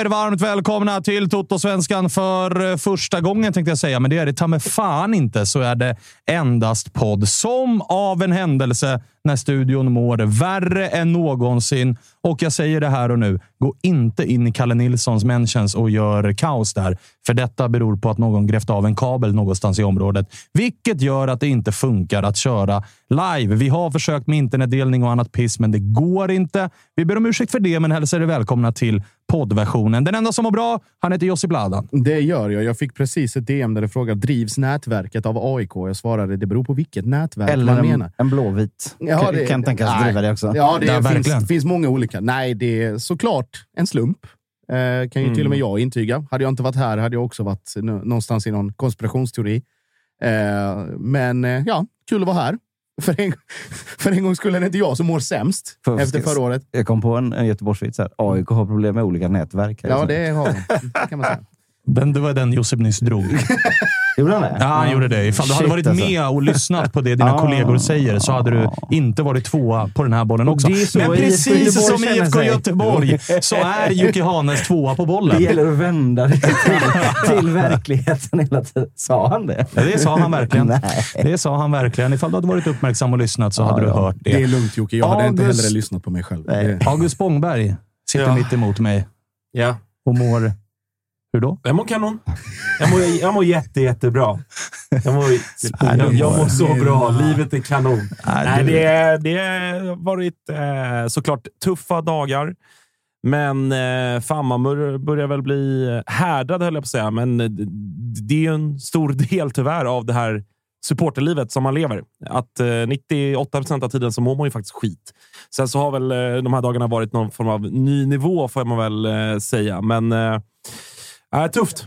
Er varmt välkomna till Toto-svenskan för eh, första gången, tänkte jag säga. Men det är det ta fan inte, så är det endast podd. Som av en händelse när studion mår värre än någonsin. Och jag säger det här och nu. Gå inte in i Kalle Nilssons mentions och gör kaos där. För detta beror på att någon grävt av en kabel någonstans i området. Vilket gör att det inte funkar att köra live. Vi har försökt med internetdelning och annat piss, men det går inte. Vi ber om ursäkt för det, men hälsar er välkomna till poddversionen. Den enda som mår bra, han heter Jussi Bladan. Det gör jag. Jag fick precis ett DM där det frågar drivs nätverket av AIK? Jag svarade det beror på vilket nätverk Eller man en, menar. en blåvit. Ja, kan, det- kan tänkas nej. driva det också. Ja, det Ja, finns, verkligen. finns många olika. Nej, det är såklart en slump. Eh, kan ju till och med jag intyga. Hade jag inte varit här hade jag också varit nå- någonstans i någon konspirationsteori. Eh, men eh, ja, kul att vara här. För en, för en gång skulle det inte jag som mår sämst För- efter förra året. Jag kom på en, en Göteborgsvits här. AIK har problem med olika nätverk. Ja, det har de. Det kan man säga. Den, det var den Josip nyss drog. Gjorde han det? Ja, han gjorde det. Ifall du hade Shit, varit alltså. med och lyssnat på det dina Ah. kollegor säger så hade du inte varit tvåa på den här bollen också. det är så Men precis som IFK sig. Göteborg så är Jocke Hanes tvåa på Det bollen. gäller att vända det till, till verkligheten hela tiden. Sa han det? Ja, det sa han verkligen. Nej. Det sa han verkligen. Ifall du hade varit uppmärksam och lyssnat så hade du ja. hört Det är det. lugnt Jocke. Jag hade inte August- heller lyssnat på mig själv. Nej. Det, August Spångberg sitter Ja. mitt emot mig Ja, och mår... Hur då? jag mår kanon. Jag mår, jag mår jätte, jättebra. Jag mår, jag, jag mår så bra. Livet är kanon. Nej, det, är- det har varit eh, såklart tuffa dagar. Men eh, fan, man bör- börjar väl bli härdad, höll jag på att säga. Men eh, det är en stor del tyvärr av det här supporterlivet som man lever. Att eh, 98 procent av tiden så mår man ju faktiskt skit. Sen så har väl eh, de här dagarna varit någon form av ny nivå, får man väl eh, säga. Men äh, tufft.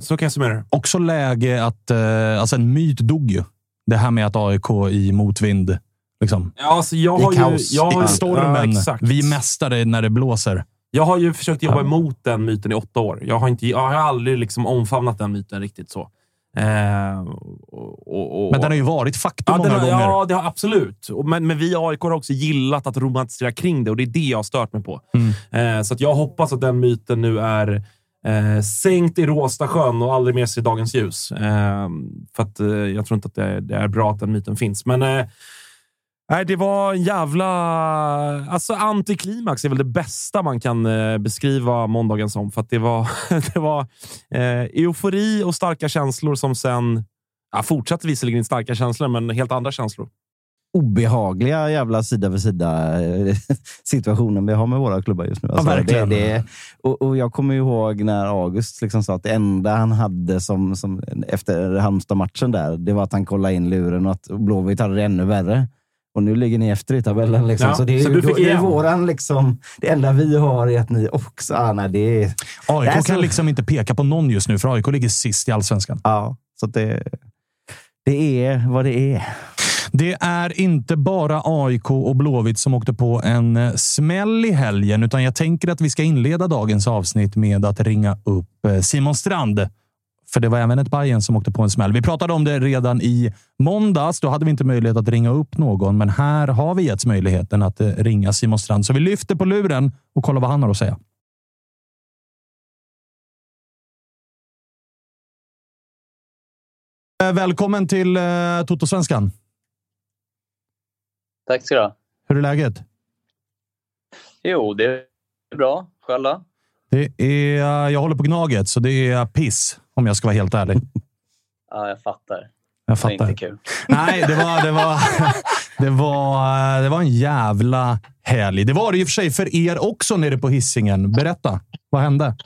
Så kan jag summera. Också läge att... Eh, alltså en myt dog ju. Det här med att AIK i motvind... Liksom, Ja, alltså jag I har ju, kaos. jag har I ju, stormen. Ja, vi mästare när det blåser. Jag har ju försökt jobba emot den myten i åtta år. Jag har, inte, jag har aldrig liksom omfamnat den myten riktigt så. Eh, och, och, och, Men den har ju varit faktum ja, många har, gånger. Ja, det har absolut. Men, men vi AIK har också gillat att romantisera kring det och det är det jag har stört mig på. Mm. Eh, så att jag hoppas att den myten nu är eh, sänkt i Råstasjön och aldrig mer ser dagens ljus. Eh, för att eh, jag tror inte att det är, det är bra att den myten finns. Men eh, Nej, det var en jävla... Alltså antiklimax är väl det bästa man kan eh, beskriva måndagen som. För att det var, det var eh, eufori och starka känslor som sen ja, fortsatte visserligen starka känslor, men helt andra känslor. Obehagliga jävla sida vid sida eh, situationen vi har med våra klubbar just nu. Alltså, ja, verkligen. Det, det, och, och jag kommer ihåg när August liksom sa att det enda han hade som, som efter Halmstad-matchen där, det var att han kollade in luren och att Blåvitt hade det ännu värre. Och nu ligger ni efter i tabellen. Liksom. Ja, så det är, så ju, det är våran, liksom, det enda vi har är att ni också... Ah, nej, det är, AIK Det är kan så- liksom inte peka på någon just nu, för AIK ligger sist i allsvenskan. ja, så det, det är vad det är. Det är inte bara AIK och Blåvitt som åkte på en eh, smäll i helgen, utan jag tänker att vi ska inleda dagens avsnitt med att ringa upp eh, Simon Strand. För det var även ett Bayern som åkte på en smäll. Vi pratade om det redan i måndags. Då hade vi inte möjlighet att ringa upp någon, men här har vi getts möjligheten att eh, ringa Simon Strand. Så vi lyfter på luren och kollar vad han har att säga. Välkommen till Toto-svenskan. Tack ska du ha. Hur är läget? Jo, det är bra. Själva? Det är, jag håller på Gnaget, så det är piss om jag ska vara helt ärlig. Ja, jag fattar. Jag Det är inte fattar. kul. Nej, det var, det, var, det, var, det var en jävla helg. Det var det i och för sig för er också nere på hissingen. Berätta, vad hände?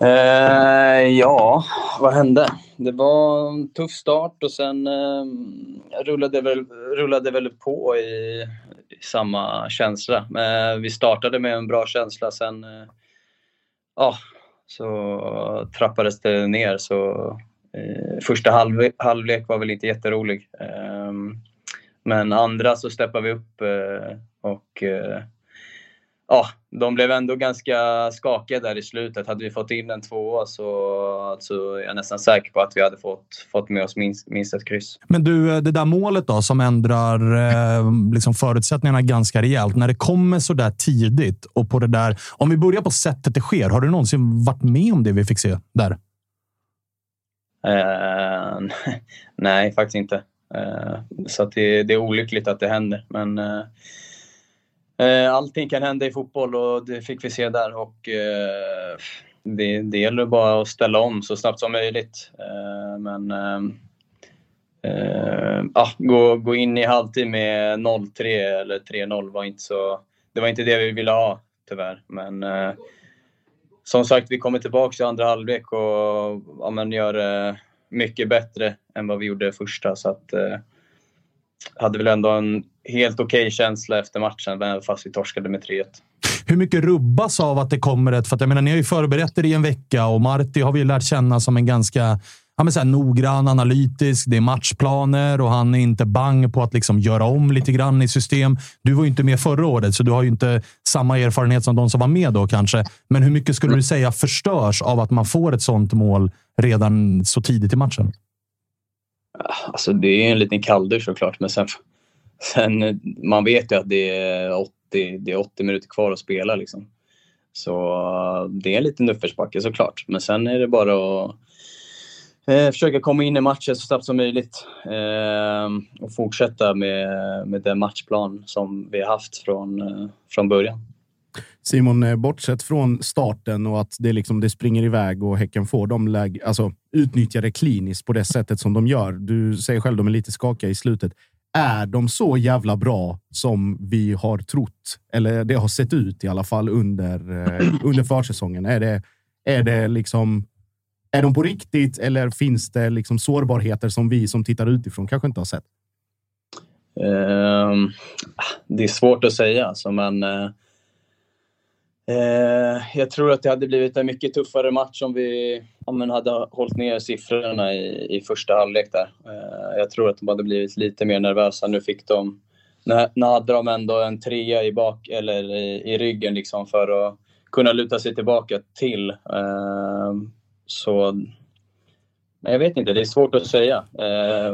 Eh, ja, vad hände? Det var en tuff start och sen eh, rullade, väl, rullade väl på i, i samma känsla. Eh, vi startade med en bra känsla, sen eh, ja, så trappades det ner. Så, eh, första halv, halvlek var väl inte jätterolig. Eh, men andra så steppade vi upp eh, och eh, ja, de blev ändå ganska skakiga där i slutet. Hade vi fått in en tvåa så, så är jag nästan säker på att vi hade fått, fått med oss minst, minst ett kryss. Men du, det där målet då som ändrar eh, liksom förutsättningarna ganska rejält. När det kommer så där tidigt och på det där. Om vi börjar på sättet det sker. Har du någonsin varit med om det vi fick se där? Eh, nej, faktiskt inte. Eh, så det, det är olyckligt att det händer. Men eh, eh, Eh, allting kan hända i fotboll och det fick vi se där. Och, eh, det, det gäller bara att ställa om så snabbt som möjligt. Eh, men eh, eh, ja, gå, gå in i halvtid med 0-3 eller 3-0 var inte så... Det var inte det vi ville ha, tyvärr. Men eh, som sagt, vi kommer tillbaka i andra halvlek och ja, men gör det mycket bättre än vad vi gjorde första. Så att, eh, hade väl ändå en helt okej känsla efter matchen, även fast vi torskade med 3-1. Hur mycket rubbas av att det kommer ett... För att jag menar, ni har ju förberett er i en vecka och Marti har vi ju lärt känna som en ganska ja, men så här, noggrann, analytisk. Det är matchplaner och han är inte bang på att liksom göra om lite grann i system. Du var ju inte med förra året, så du har ju inte samma erfarenhet som de som var med då kanske. Men hur mycket skulle du säga förstörs av att man får ett sånt mål redan så tidigt i matchen? Alltså det är en liten kalldusch såklart, men sen, sen man vet ju att det är 80, det är 80 minuter kvar att spela. Liksom. Så det är en liten uppförsbacke såklart. Men sen är det bara att eh, försöka komma in i matchen så snabbt som möjligt eh, och fortsätta med, med den matchplan som vi har haft från, eh, från början. Simon, eh, bortsett från starten och att det, liksom, det springer iväg och Häcken får de läge, alltså, utnyttjar det kliniskt på det sättet som de gör. Du säger själv de är lite skakiga i slutet. Är de så jävla bra som vi har trott? Eller det har sett ut i alla fall under, eh, under försäsongen. Är det, är det liksom... Är de på riktigt eller finns det liksom sårbarheter som vi som tittar utifrån kanske inte har sett? Um, det är svårt att säga, alltså, men eh, eh, jag tror att det hade blivit en mycket tuffare match om vi ja, hade hållit ner siffrorna i, i första halvlek. Där. Eh, jag tror att de hade blivit lite mer nervösa. Nu fick de, nu, hade de ändå en trea i, bak, eller i, i ryggen liksom för att kunna luta sig tillbaka till. Eh, så men jag vet inte, det är svårt att säga. Eh,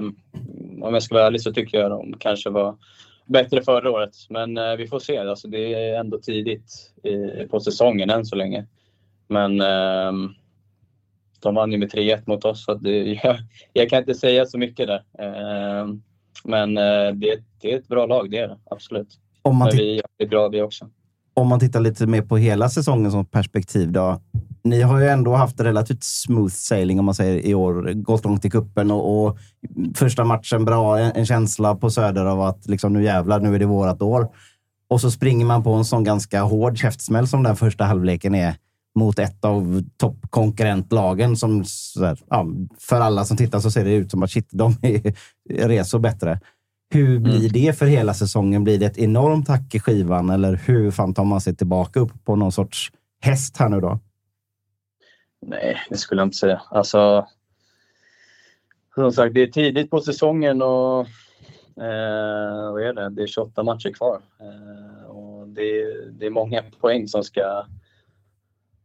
om jag ska vara ärlig så tycker jag de kanske var bättre förra året. Men eh, vi får se. Alltså, det är ändå tidigt i, på säsongen än så länge. Men eh, de vann ju med 3-1 mot oss. Så det, jag, jag kan inte säga så mycket där. Eh, Men det, det är ett bra lag, det är det. Absolut. Om man Men vi är bra vi också. om man tittar lite mer på hela säsongen som perspektiv då. Ni har ju ändå haft relativt smooth sailing om man säger i år. Gått långt i kuppen och, och första matchen bra. En, en känsla på Söder av att liksom, nu jävlar, nu är det vårat år. Och så springer man på en sån ganska hård käftsmäll som den första halvleken är mot ett av toppkonkurrentlagen som här, ja, för alla som tittar så ser det ut som att shit, de är resor bättre. Hur blir det för hela säsongen? Blir det ett enormt hack i skivan eller hur fan tar man sig tillbaka upp på någon sorts häst här nu då? Nej, det skulle jag inte säga. Alltså, som sagt, det är tidigt på säsongen och eh, vad är det? det är 28 matcher kvar. Eh, och det, är- det är många poäng som ska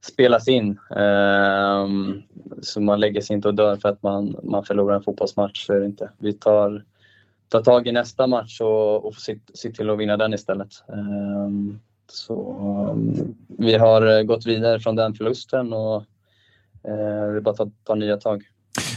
spelas in. Eh, så man lägger sig inte och dör för att man, man förlorar en fotbollsmatch. Så är det inte. Vi tar, tar tag i nästa match och, och får se, se till att vinna den istället. Eh, så um, vi har eh, gått vidare från den förlusten och eh, vi bara tar, tar nya tag.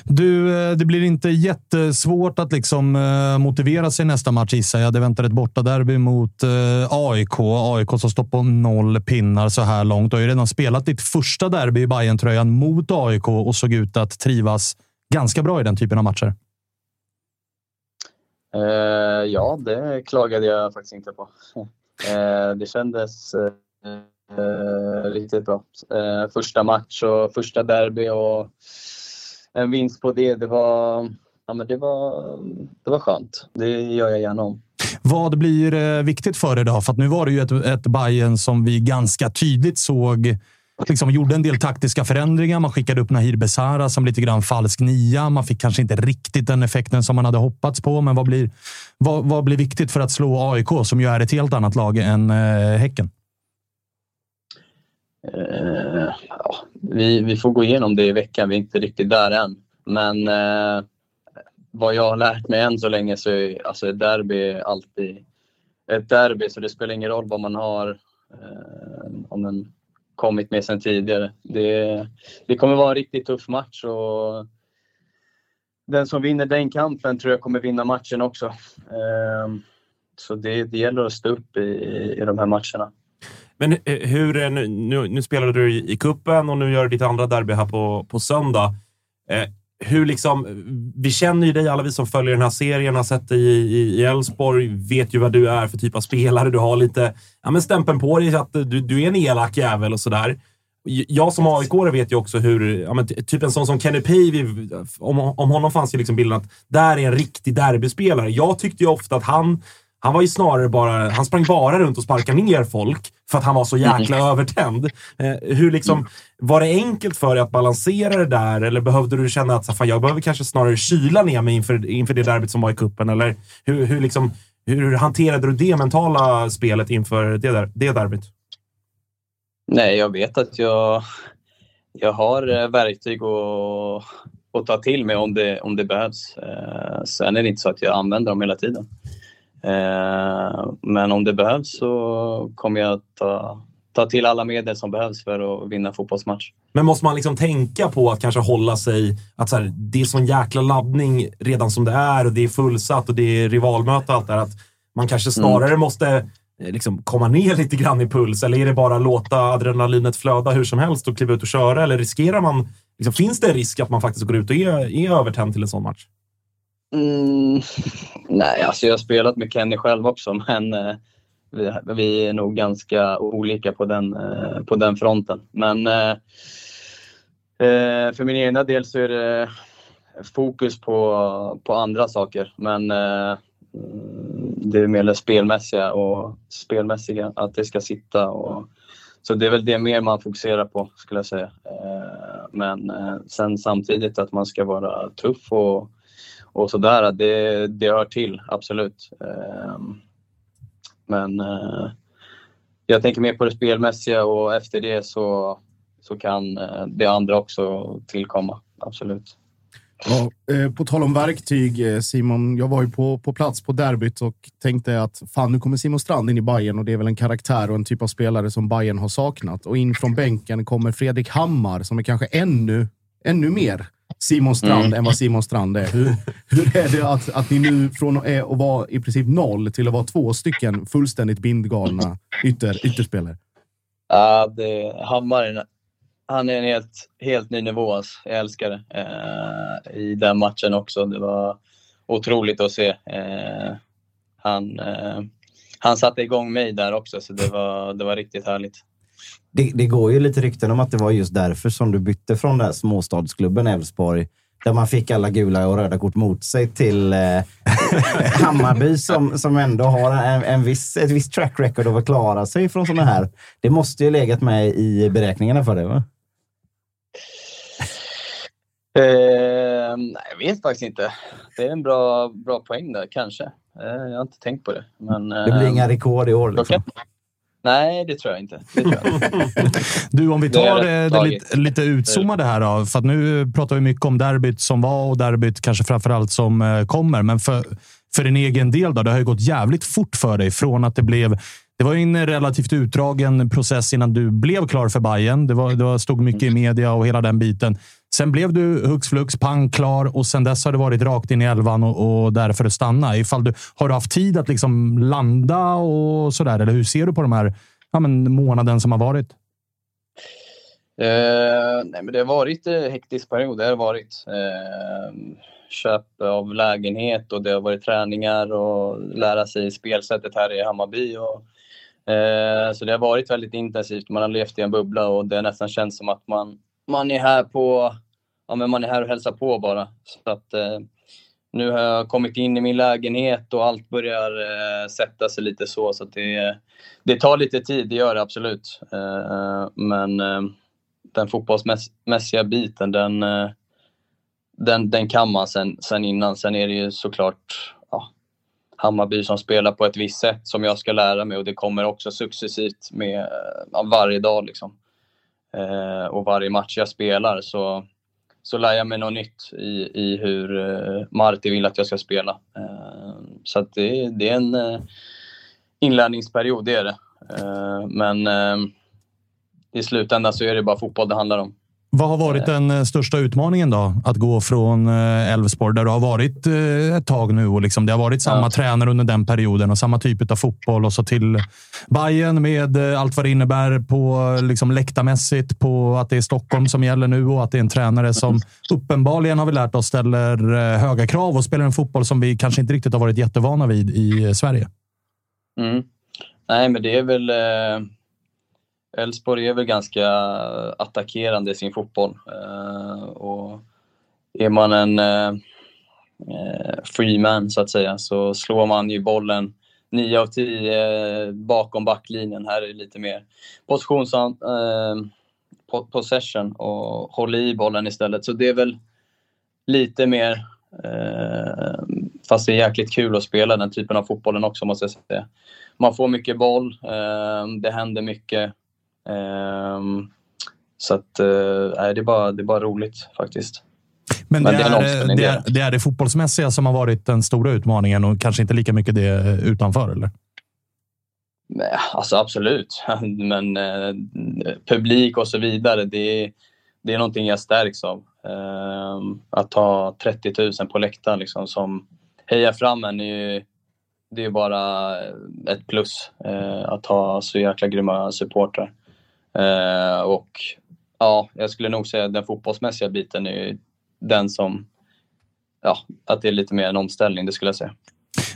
Du, eh, det blir inte jättesvårt att liksom eh, motivera sig nästa match gissar jag. Det väntar ett bortaderby mot AIK. AIK som står på noll pinnar så här långt. Du har ju redan spelat ditt första derby i bayern tröjan mot AIK och såg ut att trivas ganska bra i den typen av matcher. Ja, det klagade jag faktiskt inte på. Det kändes eh, riktigt bra. Eh, första match och första derby och en vinst på det, det var, ja, men det var, det var skönt. Det gör jag gärna om. Vad blir eh, viktigt för idag? För att nu var det ju ett, ett Bayern som vi ganska tydligt såg liksom gjorde en del taktiska förändringar. Man skickade upp Nahir Besara som lite grann falsk nia. Man fick kanske inte riktigt den effekten som man hade hoppats på. Men vad blir, vad, vad blir viktigt för att slå AIK som ju är ett helt annat lag än eh, Häcken? Eh, ja, vi, vi får gå igenom det i veckan. Vi är inte riktigt där än. Men eh, vad jag har lärt mig än så länge så är alltså ett derby alltid ett derby. Så det spelar ingen roll vad man har eh, om den kommit med sen tidigare. Det, det kommer vara en riktigt tuff match och den som vinner den kampen tror jag kommer vinna matchen också. Eh, så det, det gäller att stå upp i, i de här matcherna. Men eh, hur, är nu, nu, nu spelade du i, i kuppen och nu gör du ditt andra derby här på, på söndag. Eh, hur liksom, vi känner ju dig, alla vi som följer den här serien, har sett dig i- Elfsborg, vet ju vad du är för typ av spelare. Du har lite ja, men stämpeln på dig att du, du är en elak jävel och sådär. Jag som aik vet ju också hur, ja, men typ en sån som Kenny Pavey, om, om honom fanns ju liksom bilden att där är en riktig derbyspelare. Jag tyckte ju ofta att han, han var ju snarare bara, han sprang bara runt och sparkade ner folk för att han var så jäkla övertänd. Eh, hur liksom, var det enkelt för dig att balansera det där eller behövde du känna att fan, jag behöver kanske snarare kyla ner mig inför, inför det derbyt som var i kuppen Eller hur, hur, liksom, hur hanterade du det mentala spelet inför det, där, det derbyt? Nej, jag vet att jag, jag har eh, verktyg att, att ta till mig om det, om det behövs. Eh, Sen är det inte så att jag använder dem hela tiden. Eh, Men om det behövs så kommer jag ta, ta till alla medel som behövs för att vinna fotbollsmatch. Men måste man liksom tänka på att kanske hålla sig... Att så här, det är sån jäkla laddning redan som det är och det är fullsatt och det är rivalmöte och allt det här. Att man kanske snarare måste eh, liksom komma ner lite grann i puls? Eller är det bara låta adrenalinet flöda hur som helst och kliva ut och köra? Eller riskerar man... Liksom, finns det en risk att man faktiskt går ut och är, är övertänd till en sån match? Mm, nej, alltså jag har spelat med Kenny själv också, men eh, vi, vi är nog ganska olika på den, eh, på den fronten. Men eh, eh för min egna del så är det fokus på, på andra saker. Men eh, mm, det är mer det spelmässiga och spelmässiga, att det ska sitta. Och, så det är väl det mer man fokuserar på skulle jag säga. Eh, men eh, sen samtidigt att man ska vara tuff och och sådär. Det, det hör till, absolut. Ehm, men eh, jag tänker mer på det spelmässiga och efter det så, så kan eh, det andra också tillkomma. Absolut. Ja, eh, på tal om verktyg, Simon. Jag var ju på, på plats på derbyt och tänkte att fan, nu kommer Simon Strand in i Bayern och det är väl en karaktär och en typ av spelare som Bayern har saknat. Och in från bänken kommer Fredrik Hammar som är kanske ännu, ännu mer Simon Strand mm. än vad Simon Strand är. Hur, hur är det att, att ni nu från att vara i princip noll till att vara två stycken fullständigt bindgalna ytter, ytterspelare? Ja, det, Hammar, han är en helt, helt ny nivå. Alltså. Jag älskar det. Eh, I den matchen också. Det var otroligt att se. Eh, han, eh, han satte igång mig där också, så det var, det var riktigt härligt. Det, det, går ju lite rykten om att det var just därför som du bytte från den här småstadsklubben Elfsborg, där man fick alla gula och röda kort mot sig, till eh, Hammarby som, som ändå har en, en viss, ett visst track record av att klara sig från sådana här. Det måste ju legat med i beräkningarna för dig, va? Eh, nej, jag vet faktiskt inte. Det är en bra, bra poäng där, kanske. Eh, jag har inte tänkt på det. Men, det blir eh, inga rekord i år? Liksom. Nej, det tror jag inte. Tror jag du, om vi tar det, det lite, lite utzoomade här då. För nu pratar vi mycket om derbyt som var och derbyt kanske framför allt som eh, kommer. Men för, för din egen del då? Det har ju gått jävligt fort för dig från att det blev det var en relativt utdragen process innan du blev klar för Bayern. Det, var, det stod mycket i media och hela den biten. Sen blev du hux flux, pang, klar och sen dess har det varit rakt in i elvan och, och därför att stanna. Ifall du, har du haft tid att liksom landa och sådär? Eller hur ser du på de här ja, men, månaden som har varit? Eh, nej, men det har varit en hektisk period. Det har varit Eh, köp av lägenhet och det har varit träningar och lära sig spelsättet här i Hammarby. Och, eh, så det har varit väldigt intensivt. Man har levt i en bubbla och det har nästan känts som att man man är här på, ja men man är här och hälsar på bara. Så att eh, nu har jag kommit in i min lägenhet och allt börjar eh, sätta sig lite så. Så att det, det tar lite tid, det gör det absolut. Eh, men eh, den fotbollsmässiga biten, den, eh, den, den kan man sen, sen innan. Sen är det ju såklart ja, Hammarby som spelar på ett visst sätt som jag ska lära mig och det kommer också successivt med ja, varje dag. Liksom eh, och varje match jag spelar så, så lär jag mig något nytt i, i hur eh, Marti vill att jag ska spela. Eh, så att det, det är en eh, inlärningsperiod, det är det. Eh, men eh, i slutändan så är det bara fotboll det handlar om. Vad har varit den eh, största utmaningen då? Att gå från eh, Elfsborg, där du har varit eh, ett tag nu och liksom, det har varit samma ja. tränare under den perioden och samma typ av fotboll och så till Bayern med allt vad det innebär på liksom, läktarmässigt, på att det är Stockholm som gäller nu och att det är en tränare som uppenbarligen har vi lärt oss ställer höga krav och spelar en fotboll som vi kanske inte riktigt har varit jättevana vid i Sverige. Mm. Nej, men det är väl eh Elfsborg är väl ganska attackerande i sin fotboll. Eh, och är man en eh, eh free man så att säga så slår man ju bollen 9 av 10 eh, bakom backlinjen. Här är det lite mer positions eh, possession och håller i bollen istället. Så det är väl lite mer, eh, fast det är jäkligt kul att spela den typen av fotbollen också måste jag säga. Man får mycket boll, eh, det händer mycket så att, uh, det, är bara, det är bara roligt faktiskt. Men, Men det, är, det, är, det, är, det är det fotbollsmässiga som har varit den stora utmaningen och kanske inte lika mycket det utanför, eller? Alltså absolut, men eh, publik och så vidare, det är, det är någonting jag stärks av. Eh, att ha 30 000 på läktaren liksom, som hejar fram en är ju, det är bara ett plus. Eh, att ha så jäkla grymma supportrar. Eh, och ja, jag skulle nog säga att den fotbollsmässiga biten är den som, ja, att det är lite mer en omställning, det skulle jag säga.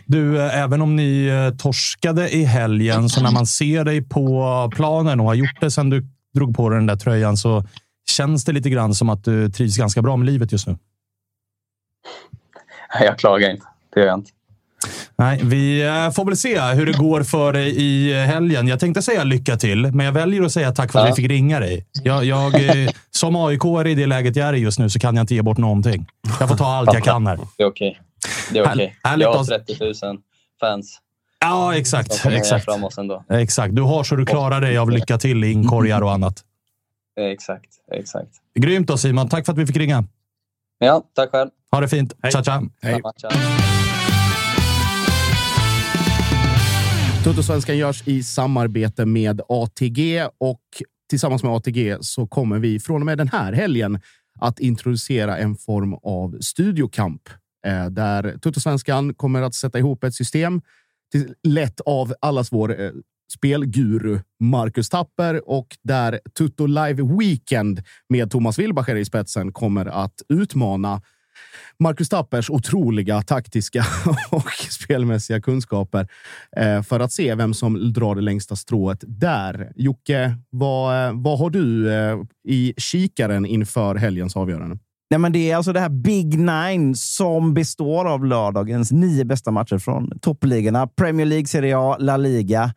Du, eh, även om ni eh, torskade i helgen, så när man ser dig på planen och har gjort det sedan du drog på dig den där tröjan, så känns det lite grann som att du trivs ganska bra med livet just nu? Jag klagar inte. Det gör jag inte. Nej, vi eh, får väl se hur det går för dig i helgen. Jag tänkte säga lycka till, men jag väljer att säga tack för att ja. vi fick ringa dig. Jag, jag, eh, som aik i det läget jag är i just nu så kan jag inte ge bort någonting. Jag får ta allt jag kan här. Det är okej. Det är okej. Jag har 30 000 fans. Ja, exakt. Exakt. exakt. Du har så du klarar dig av lycka till i inkorgar och annat. Exakt. exakt. Grymt då Simon. Tack för att vi fick ringa. Ja, tack själv. Ha det fint. Hej. Ciao, ciao. Hej. Tuttosvenskan görs i samarbete med ATG och tillsammans med ATG så kommer vi från och med den här helgen att introducera en form av studiokamp eh, där Tuttosvenskan kommer att sätta ihop ett system till, lett av allas vår eh, spelguru Marcus Tapper och där Tutto Live Weekend med Thomas Wilbacher i spetsen kommer att utmana Marcus Tappers otroliga taktiska och spelmässiga kunskaper eh, för att se vem som drar det längsta strået där. Jocke, vad, eh, vad har du eh, i kikaren inför helgens avgörande? Nej, men det är alltså det här Big Nine som består av lördagens nio bästa matcher från toppligorna. Premier League, Serie A, La Liga.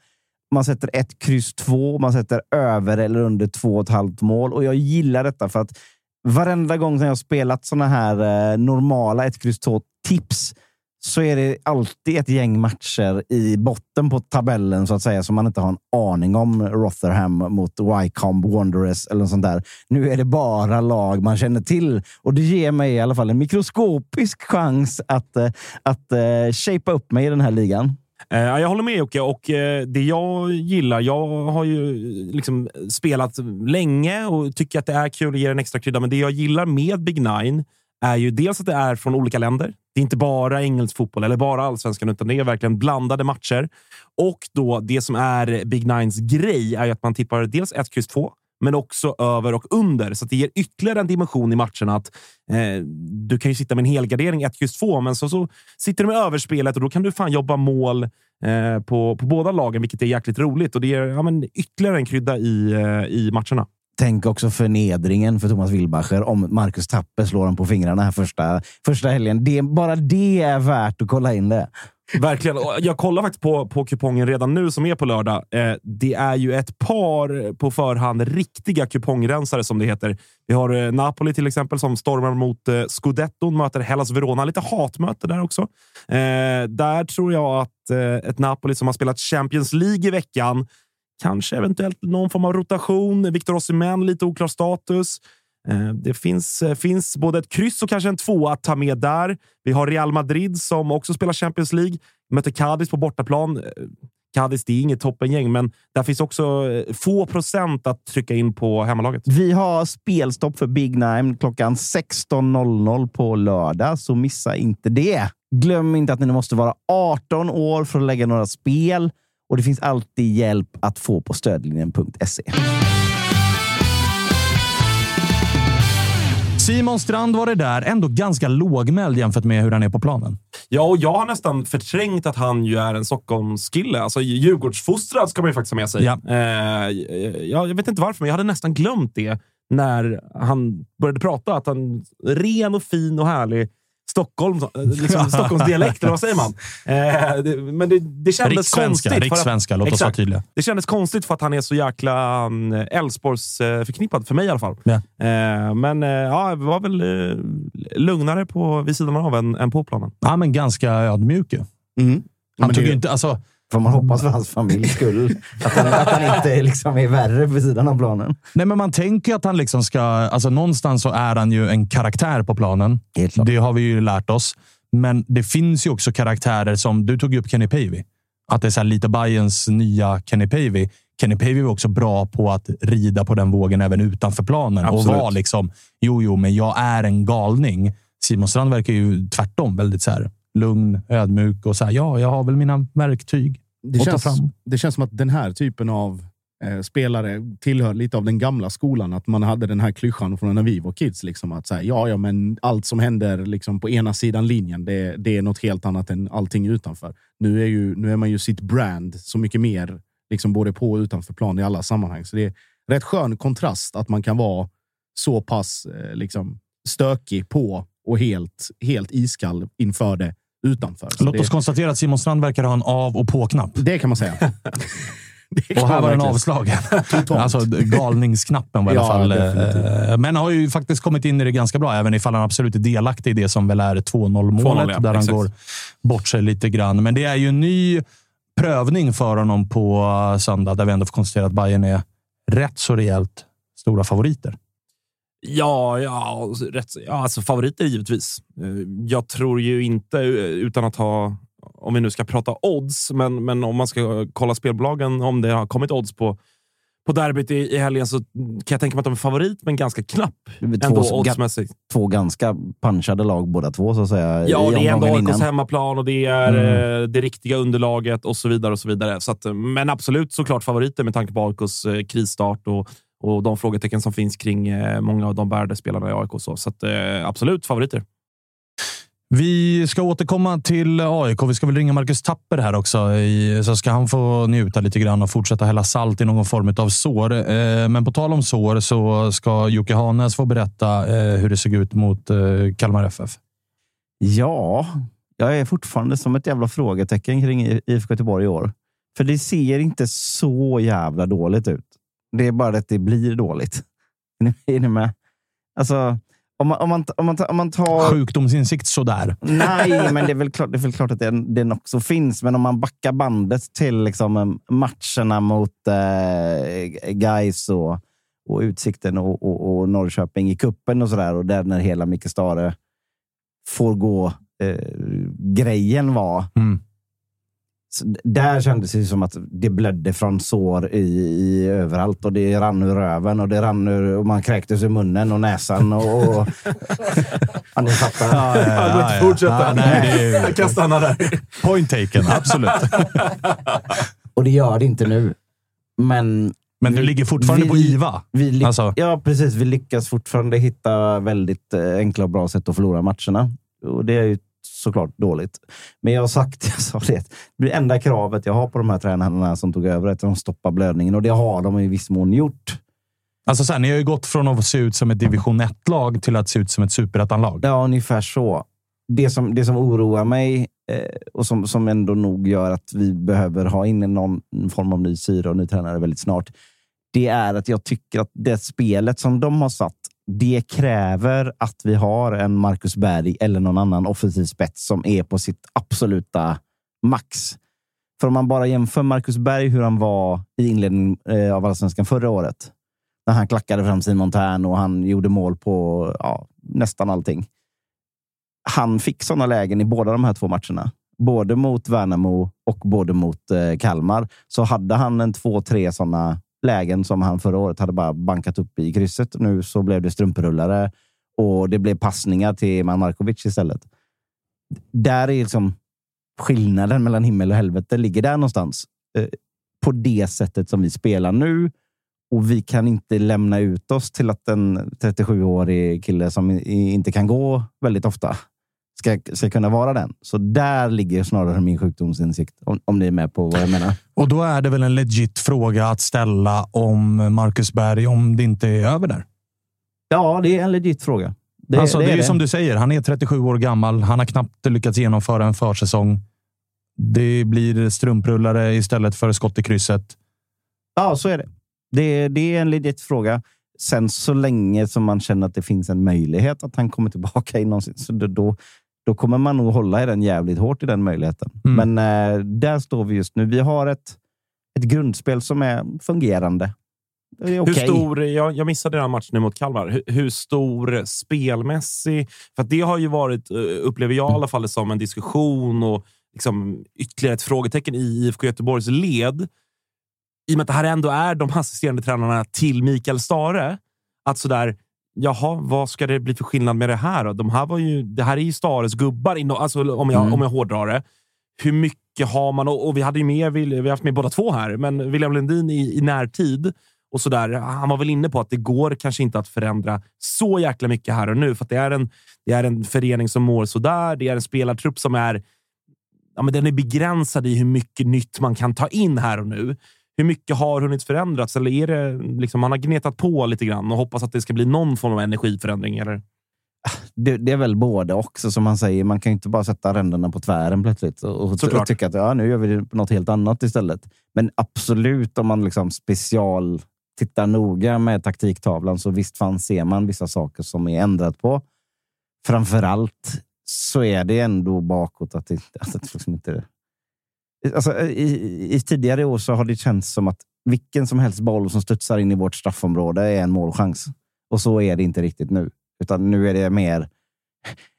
Man sätter ett kryss två, man sätter över eller under två och ett halvt mål. Och jag gillar detta för att varenda gång som jag spelat såna här eh, normala 1, X, 2 tips så är det alltid ett gäng matcher i botten på tabellen så att säga som man inte har en aning om. Rotherham mot Wycombe Wanderers eller något sånt där. Nu är det bara lag man känner till och det ger mig i alla fall en mikroskopisk chans att, eh, att uh, shapea upp mig i den här ligan. Eh, jag håller med Jocke och eh, det jag gillar. Jag har ju liksom spelat länge och tycker att det är kul och ger en extra krydda. Men det jag gillar med Big Nine är ju dels att det är från olika länder. Det är inte bara engelsk fotboll eller bara allsvenskan, utan det är verkligen blandade matcher. Och då det som är Big Nines grej är att man tippar dels 1, X, 2 men också över och under. Så det ger ytterligare en dimension i matchen. att eh, Du kan ju sitta med en helgardering 1, X, 2, men så, så sitter du med överspelet och då kan du fan jobba mål eh, på, på båda lagen, vilket är jäkligt roligt. Och Det ger ja, men ytterligare en krydda i, eh, i matcherna. Tänk också förnedringen för Thomas Wilbacher om Marcus Tapper slår honom på fingrarna här första, första helgen. Det, bara det är värt att kolla in det. Verkligen. Jag kollar faktiskt på, på kupongen redan nu som är på lördag. Eh, det är ju ett par på förhand riktiga kupongrensare som det heter. Vi har eh, Napoli till exempel som stormar mot eh, Scudetton, möter Hellas Verona. Lite hatmöte där också. Eh, där tror jag att eh, ett Napoli som har spelat Champions League i veckan, kanske eventuellt någon form av rotation. Victor Osimhen, lite oklar status. Eh, det finns, eh, finns både ett kryss och kanske en tvåa att ta med där. Vi har Real Madrid som också spelar Champions League. Möter Cadiz på bortaplan. Eh, Cadiz det är inget toppengäng, men där finns också få procent att trycka in på hemmalaget. Vi har spelstopp för Big Nine klockan 16.00 på lördag, så missa inte det. Glöm inte att ni måste vara 18 år för att lägga några spel och det finns alltid hjälp att få på stödlinjen.se. Simon Strand var det där. Ändå ganska lågmäld jämfört med hur han är på planen. Ja, och jag har nästan förträngt att han ju är en Stockholmskille. Alltså Djurgårdsfostrad ska man ju faktiskt ha med sig. Ja. Eh, jag, jag vet inte varför, men jag hade nästan glömt det när han började prata. Att han ren och fin och härlig Stockholm, liksom Stockholmsdialekt, eller vad säger man? Eh, det, men det, det kändes rikssvenska, konstigt. Rikssvenska, låt oss vara tydliga. Det kändes konstigt för att han är så jäkla mm, Älvsborgs eh, förknippad, för mig i alla fall. Ja. Eh, men eh, ja, det var väl eh, lugnare på, vid sidan av än, än på planen. Ja, men ganska ödmjuk ju. Mm. Han tog ju inte... Alltså, Får man hoppas för hans familjs skull. Att han, att han inte liksom är värre på sidan av planen. Nej, men man tänker att han liksom ska... Alltså någonstans så är han ju en karaktär på planen. Det har vi ju lärt oss. Men det finns ju också karaktärer som... Du tog upp Kenny Pavey. Att det är så lite Bayerns nya Kenny Pavey. Kenny Pavey var också bra på att rida på den vågen även utanför planen Absolut. och var liksom, jo, jo, men jag är en galning. Simon Strand verkar ju tvärtom väldigt så här, lugn, ödmjuk och så här, ja, jag har väl mina verktyg Det känns, fram. det känns som att den här typen av eh, spelare tillhör lite av den gamla skolan. Att man hade den här klyschan från när vi var kids. Liksom, att säga, ja, ja, men allt som händer liksom, på ena sidan linjen, det, det är något helt annat än allting utanför. Nu är, ju, nu är man ju sitt brand så mycket mer, liksom, både på och utanför plan i alla sammanhang. Så det är rätt skön kontrast att man kan vara så pass eh, liksom, stökig på och helt, helt iskall inför det utanför. Så Låt det, oss konstatera att Simon Strand verkar ha en av och på-knapp. det kan man säga. Och här var den avslagen. Alltså galningsknappen var i alla Ja, fall. definitivt. eh, Men har ju faktiskt kommit in i det ganska bra, även ifall han absolut är delaktig i det som väl är 2-0 målet, 2-0, ja, där han exakt. går bort sig lite grann. Men det är ju en ny prövning för honom på eh, söndag, där vi ändå får konstatera att Bayern är rätt så rejält stora favoriter. Ja, ja, rätt, ja alltså favoriter givetvis. Eh, Jag tror ju inte, eh, utan att ha, om vi nu ska prata odds, men, men om man ska kolla spelbolagen, om det har kommit odds på, på derbyt i, i helgen så kan jag tänka mig att de är favorit, men ganska knapp är ändå två, oddsmässigt. två ganska punchade lag båda två, så att säga. Ja, det är ändå AIKs hemmaplan och det är Mm. eh, det riktiga underlaget och så vidare. och så vidare. Så att, men absolut såklart favoriter med tanke på AIKs eh, krisstart och, och de frågetecken som finns kring eh, många av de bärande spelarna i AIK. och Så, så att, eh, absolut favoriter. Vi ska återkomma till AIK. Vi ska väl ringa Marcus Tapper här också, i, så ska han få njuta lite grann och fortsätta hälla salt i någon form av sår. Eh, Men på tal om sår så ska Jocke Hanes få berätta eh, hur det såg ut mot eh, Kalmar FF. Ja, jag är fortfarande som ett jävla frågetecken kring I- IFK Göteborg i år. För det ser inte så jävla dåligt ut. Det är bara att det blir dåligt. Är ni- med? Alltså, om man, om man, om man, om man tar... Sjukdomsinsikt sådär. Nej, men det är väl klart, det är väl klart att den, den också finns. Men om man backar bandet till liksom, eh, matcherna mot eh, Gais och, och Utsikten och, och, och Norrköping i kuppen och sådär. Och där när hela Micke Stare får gå eh, grejen var. Mm. Så där kändes det som att det blödde från sår i, i överallt och det rann ur röven och det rann ur och man kräktes ur munnen och näsan. Och, och... ja, ni fattar. Ja, ja, går inte ja, fortsätta. ja, nej, Jag kan stanna där. Point taken, absolut. Och det gör det inte nu. Men Men du Vi- ligger fortfarande vi- på IVA. vi, Alltså. ja, precis, vi lyckas fortfarande hitta väldigt eh, enkla och bra sätt att förlora matcherna. Och det är ju såklart dåligt. Men jag har sagt, jag sa det, det enda kravet jag har på de här tränarna som tog över är att de stoppar blödningen. Och det har de i viss mån gjort. Alltså så här, ni har ju gått från att se ut som ett division 1-lag till att se ut som ett superettan-lag. Ja, ungefär så. Det som, det som oroar mig eh, och som, som ändå nog gör att vi behöver ha in någon form av ny syre och ny tränare väldigt snart. Det är att jag tycker att det spelet som de har satt, det kräver att vi har en Marcus Berg eller någon annan offensiv spets som är på sitt absoluta max. För om man bara jämför Marcus Berg, hur han var i inledningen eh, av allsvenskan förra året. När han klackade fram Simon Tern och han gjorde mål på ja, nästan allting han fick sådana lägen i båda de här två matcherna. Både mot Värnamo och både mot eh, Kalmar. Så hade han en två, tre sådana lägen som han förra året hade bara bankat upp i krysset. Nu så blev det strumprullare och det blev passningar till Man Markovic istället. Där är liksom skillnaden mellan himmel och helvete ligger där någonstans. Eh, på det sättet som vi spelar nu. Och vi kan inte lämna ut oss till att en 37-årig kille som inte kan gå väldigt ofta ska, ska kunna vara den. Så där ligger snarare min sjukdomsinsikt, om, om ni är med på vad jag menar. Och då är det väl en legit fråga att ställa om Marcus Berg, om det inte är över där. Ja, det är en legit fråga. Det, alltså, det, är ju det. som du säger, han är 37 år gammal. Han har knappt lyckats genomföra en försäsong. Det blir strumprullare istället för skott i krysset. Ja, så är det. det. Det är en legit fråga. Sen så länge som man känner att det finns en möjlighet att han kommer tillbaka in någonsin, så då- då, kommer man nog hålla i den jävligt hårt i den möjligheten. Mm. Men eh, där står vi just nu. Vi har ett, ett grundspel som är fungerande. Det är Hur okej. stor, jag, jag missade den här matchen nu mot Kalmar. Hur, hur stor spelmässig... För det har ju varit, eh, upplever jag i alla fall, som en diskussion och liksom ytterligare ett frågetecken i IFK Göteborgs led. I och med att det här ändå är de assisterande tränarna till Mikael Stare. Att sådär, jaha, vad ska det bli för skillnad med det här? Då? De här var ju, det här är ju Stares gubbar, inom- alltså, om, jag, Mm. om jag hårdrar det. Hur mycket har man? Och, och vi hade ju med, vi har haft med båda två här, men William Lundin i, i närtid och sådär. Han var väl inne på att det går kanske inte att förändra så jäkla mycket här och nu, för det är en, det är en förening som mår sådär. Det är en spelartrupp som är, ja, men den är begränsad i hur mycket nytt man kan ta in här och nu. Hur mycket har hunnit förändras? Eller är det liksom man har gnetat på lite grann och hoppas att det ska bli någon form av energiförändring? Eller? det, det är väl både också, som man säger. Man kan ju inte bara sätta ränderna på tvären plötsligt och, och, tycka att ja, nu gör vi något helt annat istället. Men absolut, om man liksom special tittar noga med taktiktavlan så visst fan ser man vissa saker som är ändrat på. Framför allt så är det ändå bakåt att det, att det liksom inte... Alltså, i, I tidigare år så har det känts som att vilken som helst boll som studsar in i vårt straffområde är en målchans. Och så är det inte riktigt nu. Utan nu är det mer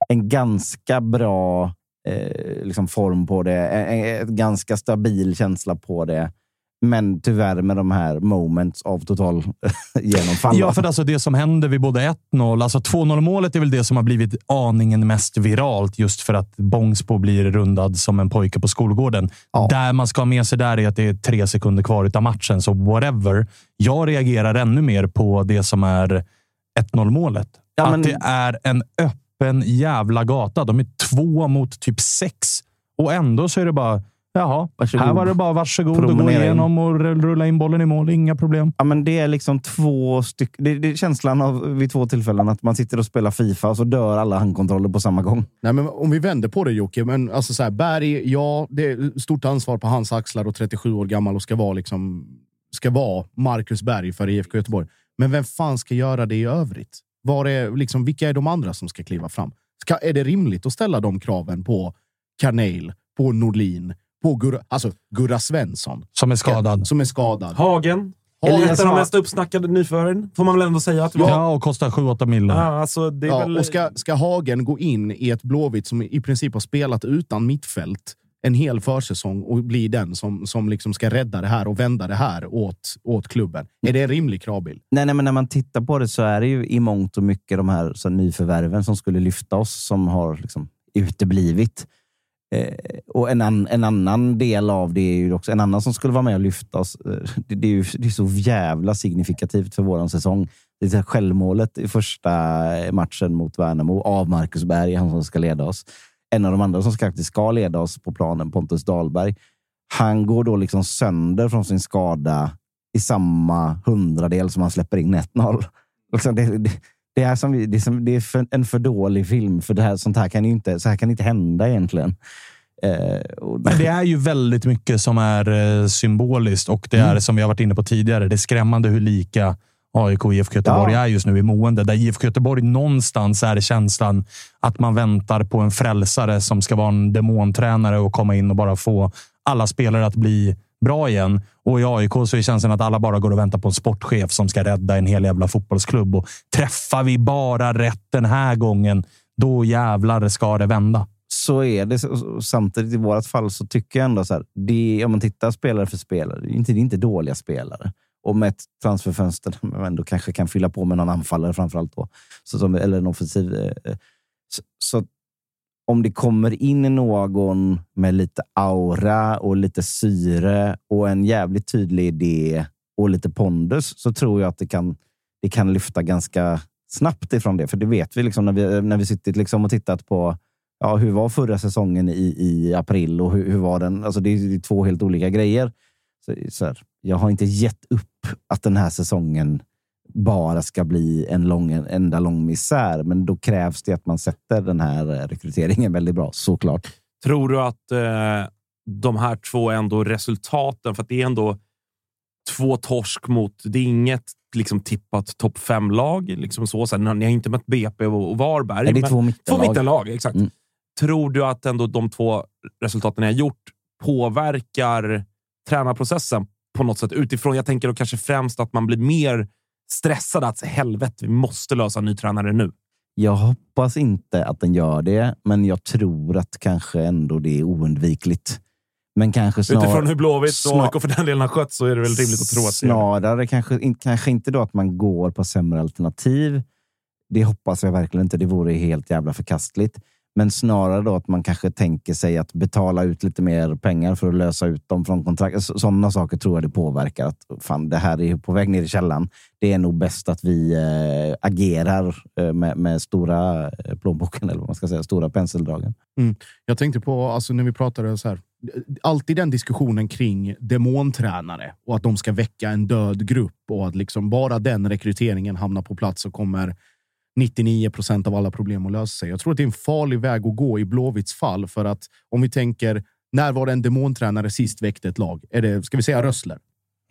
en ganska bra eh, liksom form på det. En, en, en ganska stabil känsla på det. Men tyvärr med de här moments av total genomfall. Ja, för alltså det som händer vid både 1-0, alltså 2-0 målet är väl det som har blivit aningen mest viralt just för att Bångsbo blir rundad som en pojke på skolgården. Ja. Där man ska ha med sig där är att det är tre sekunder kvar av matchen, så whatever. Jag reagerar ännu mer på det som är 1-0 målet. Ja, men- Att det är en öppen jävla gata. De är två mot typ sex och ändå så är det bara Jaha, Varsågod. här var det bara varsågod och gå igenom och rulla in bollen i mål. Inga problem. Ja, men det är liksom två stycken. Det, det är känslan av vid två tillfällen att man sitter och spelar Fifa och så dör alla handkontroller på samma gång. Nej, men om vi vänder på det Jocke, men alltså så här, Berg, ja, det är stort ansvar på hans axlar och 37 år gammal och ska vara liksom ska vara Marcus Berg för IFK Göteborg. Men vem fan ska göra det i övrigt? Var är, liksom, vilka är de andra som ska kliva fram? Ska, är det rimligt att ställa de kraven på Carneil, på Nordlin, på Gurra, alltså Gurra Svensson Som är skadad. som är skadad? Hagen. Hagen Ett av som de har- mest uppsnackade nyförvärven, får man väl ändå säga att. Ja, och kostar 7-8 miljoner. Ja, alltså, det är Ja, väl... och ska, ska Hagen gå in i ett Blåvitt som i princip har spelat utan mittfält en hel försäsong och bli den som, som liksom ska rädda det här och vända det här åt, åt klubben. Är det en rimlig kravbild? Nej, nej, men när man tittar på det så är det ju i mångt och mycket de här så nyförvärven som skulle lyfta oss som har liksom uteblivit. Eh, och en, an, en annan del av det är ju också en annan som skulle vara med och lyfta oss. Eh, det, det, är ju, det är så jävla signifikativt för våran säsong. Det är självmålet i första eh, matchen mot Värnamo av Marcus Berg, han som ska leda oss. En av de andra som faktiskt ska leda oss på planen, Pontus Dahlberg. Han går då liksom sönder från sin skada i samma hundradel som han släpper in 1-0. Liksom det, det, det är, som, det är, som, det är för, en för dålig film, för det här, sånt här kan inte, så här kan inte hända egentligen. Eh, Men det är ju väldigt mycket som är eh, symboliskt och det är som vi har varit inne på tidigare. Det är skrämmande hur lika AIK och IFK Göteborg Ja. är just nu i mående. Där IFK Göteborg någonstans är känslan att man väntar på en frälsare som ska vara en demontränare och komma in och bara få alla spelare att bli bra igen. Och i AIK så är känslan att alla bara går och väntar på en sportchef som ska rädda en hel jävla fotbollsklubb. Och träffar vi bara rätt den här gången, då jävlar ska det vända. så är det. Samtidigt i vårt fall så tycker jag ändå så här. Det, om man tittar spelare för spelare, det är inte, det är inte dåliga spelare. Och med ett transferfönster där man ändå kanske kan fylla på med någon anfallare framför allt. Då, så som, eller en offensiv. Eh, eh, så, så om det kommer in någon med lite aura och lite syre och en jävligt tydlig idé och lite pondus så tror jag att det kan, det kan lyfta ganska snabbt ifrån det. För det vet vi liksom när vi, när vi suttit liksom och tittat på ja, hur var förra säsongen i, i april och hur, hur var den? Alltså det är två helt olika grejer. Så, så här, jag har inte gett upp att den här säsongen bara ska bli en, lång, en enda lång misär. Men då krävs det att man sätter den här eh, rekryteringen väldigt bra, såklart. Tror du att eh, de här två ändå resultaten, för att det är ändå två torsk mot, det är inget liksom tippat topp fem-lag. Liksom så, så här, ni har inte mött BP och, Varberg. Nej, det är två två mittenlag. mittenlag. Exakt. Mm. Tror du att ändå de två resultaten ni har gjort påverkar tränarprocessen på något sätt? Utifrån, jag tänker då kanske främst att man blir mer stressad. Att helvete, vi måste lösa en ny tränare nu. Jag hoppas inte att den gör det, men jag tror att kanske ändå det är oundvikligt. Men kanske snar, Utifrån hur Blåvitt och AIK för den delen har skött så är det väl rimligt att tro att. Snarare kanske, kanske inte då att man går på sämre alternativ. Det hoppas jag verkligen inte. Det vore helt jävla förkastligt. Men snarare då att man kanske tänker sig att betala ut lite mer pengar för att lösa ut dem från kontrakt. Sådana saker tror jag det påverkar. Att fan, det här är på väg ner i källan. Det är nog bäst att vi äh, agerar äh, med, med stora eh, plånboken, eller vad man ska säga, stora penseldragen. Mm. Jag tänkte på, alltså när vi pratade så här, alltid den diskussionen kring demontränare och att de ska väcka en död grupp och att liksom bara den rekryteringen hamnar på plats och kommer 99 procent av alla problem att lösa sig. Jag tror att det är en farlig väg att gå i Blåvitts fall för att om vi tänker när var det en demontränare sist väckte ett lag? Är det, ska vi säga Rössler?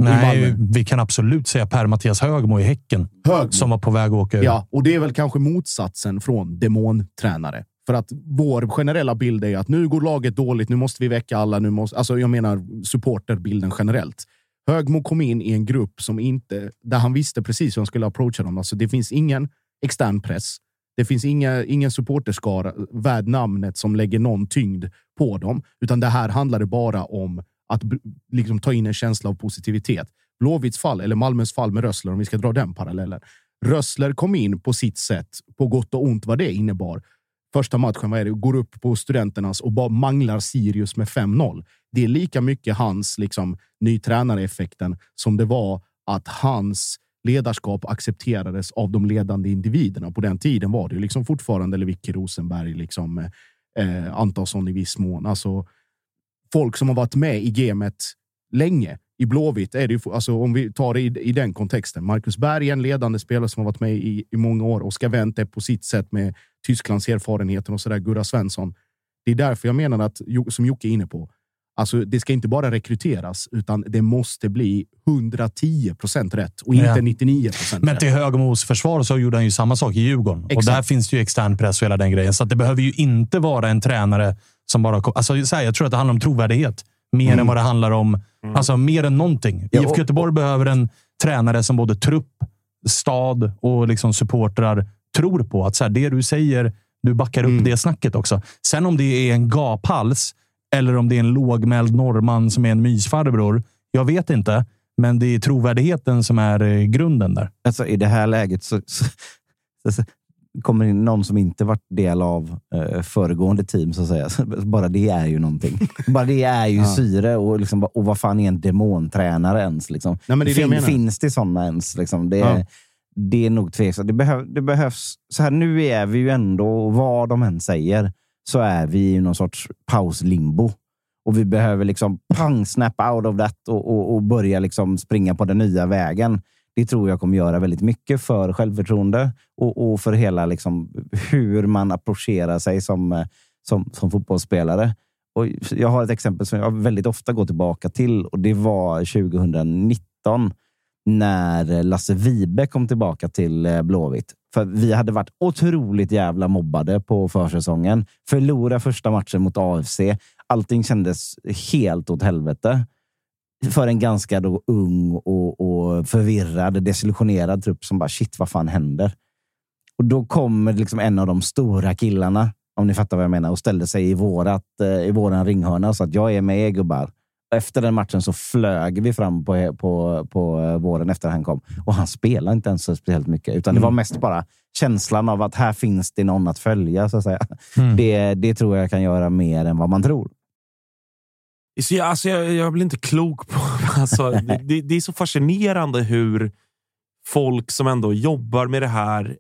Nej, vi kan absolut säga Per-Mattias Högmo i Häcken Hög. som var på väg att åka ur. Ja, och det är väl kanske motsatsen från demontränare. För att vår generella bild är att nu går laget dåligt, nu måste vi väcka alla. Nu måste, alltså jag menar supporterbilden generellt. Högmo kom in i en grupp som inte, där han visste precis hur han skulle approacha dem. Alltså det finns ingen extern press. Det finns inga, ingen supporterskara värd namnet som lägger någon tyngd på dem, utan det här handlade bara om att liksom ta in en känsla av positivitet. Blåvitts fall, eller Malmös fall med Rössler, om vi ska dra den parallellen. Rössler kom in på sitt sätt, på gott och ont vad det innebar. Första matchen, vad är det? Går upp på studenternas och bara manglar Sirius med 5-0. Det är lika mycket hans liksom, ny tränare-effekten som det var att hans ledarskap accepterades av de ledande individerna. På den tiden var det ju liksom fortfarande Lewicki, Rosenberg, liksom, eh, Antonsson i viss mån. Alltså, folk som har varit med i gamet länge. I Blåvitt är det ju, alltså om vi tar det i, i den kontexten. Marcus Berg är en ledande spelare som har varit med i, i många år. Oskar Wendt är på sitt sätt med Tysklands erfarenheten och sådär. Gurra Svensson. Det är därför jag menar att, som Jocke är inne på, alltså det ska inte bara rekryteras, utan det måste bli 110 procent rätt och inte Ja. 99 procent Men till Högmos försvar så gjorde han ju samma sak i Djurgården. Och Exakt. där finns det ju extern press och hela den grejen. Så det behöver ju inte vara en tränare som bara... Alltså, så här, jag tror att det handlar om trovärdighet. Mer Mm. än vad det handlar om... Alltså mer än någonting. Ja, IFK och- Göteborg behöver en tränare som både trupp, stad och liksom supportrar tror på. Att så här, det du säger, du backar upp Mm. det snacket också. Sen om det är en gaphals eller om det är en lågmäld norrman som är en mysfarbror. Jag vet inte, men det är trovärdigheten som är eh, grunden där. Alltså, I det här läget så, så, så, så kommer in någon som inte varit del av eh, föregående team, så att säga. Bara det är ju någonting. Bara det är ju Ja. syre. Och, liksom, och vad fan är en demontränare ens? Liksom? Nej, men det det fin, finns det sådana ens? Liksom? Det, Ja. det är nog tveksamt. Det, behöv, det behövs... Så här, nu är vi ju ändå, vad de än säger, så är vi i någon sorts pauslimbo. Och vi behöver liksom pang, snap out of that och, och, och börja liksom springa på den nya vägen. Det tror jag kommer göra väldigt mycket för självförtroende och, och för hela liksom, hur man approcherar sig som, eh, som, som fotbollsspelare. Och jag har ett exempel som jag väldigt ofta går tillbaka till och det var 2019 när Lasse Vibe kom tillbaka till eh, Blåvitt. För vi hade varit otroligt jävla mobbade på försäsongen. Förlora första matchen mot AFC. Allting kändes helt åt helvete. För en ganska då ung och, och förvirrad, desillusionerad trupp som bara shit, vad fan händer? Och då kommer liksom en av de stora killarna, om ni fattar vad jag menar, och ställde sig i, vårat, eh, i våran ringhörna och sa att jag är med er gubbar. Efter den matchen så flög vi fram på, på, på eh, våren efter han kom. Och han spelade inte ens så speciellt mycket, utan det var mest bara känslan av att här finns det någon att följa. Så att säga. Mm. Det, det tror jag kan göra mer än vad man tror. Så jag, alltså jag, jag blir inte klok på... Alltså, det, det, det är så fascinerande hur folk som ändå jobbar med det här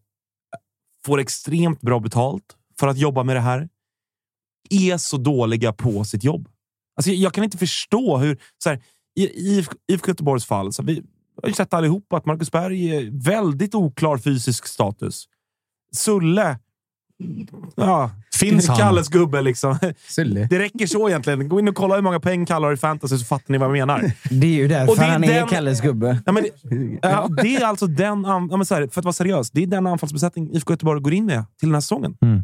får extremt bra betalt för att jobba med det här. Är så dåliga på sitt jobb. Alltså, jag, kan inte förstå hur... Så här, I IFK Göteborgs fall, så vi har ju sett allihopa att Marcus Berg är väldigt oklar fysisk status. Sulle... Ja, Finns han? Kalles gubbe liksom. Sulle. Det räcker så egentligen. Gå in och kolla hur många poäng Kalle har i fantasy så fattar ni vad jag menar. Det är ju därför Och det är han är den- Kalles gubbe. Ja, men, det- ja, det är alltså den, ja, men så här, för att vara seriös, det är den anfallsbesättning IFK Göteborg går in med till den här säsongen. Mm.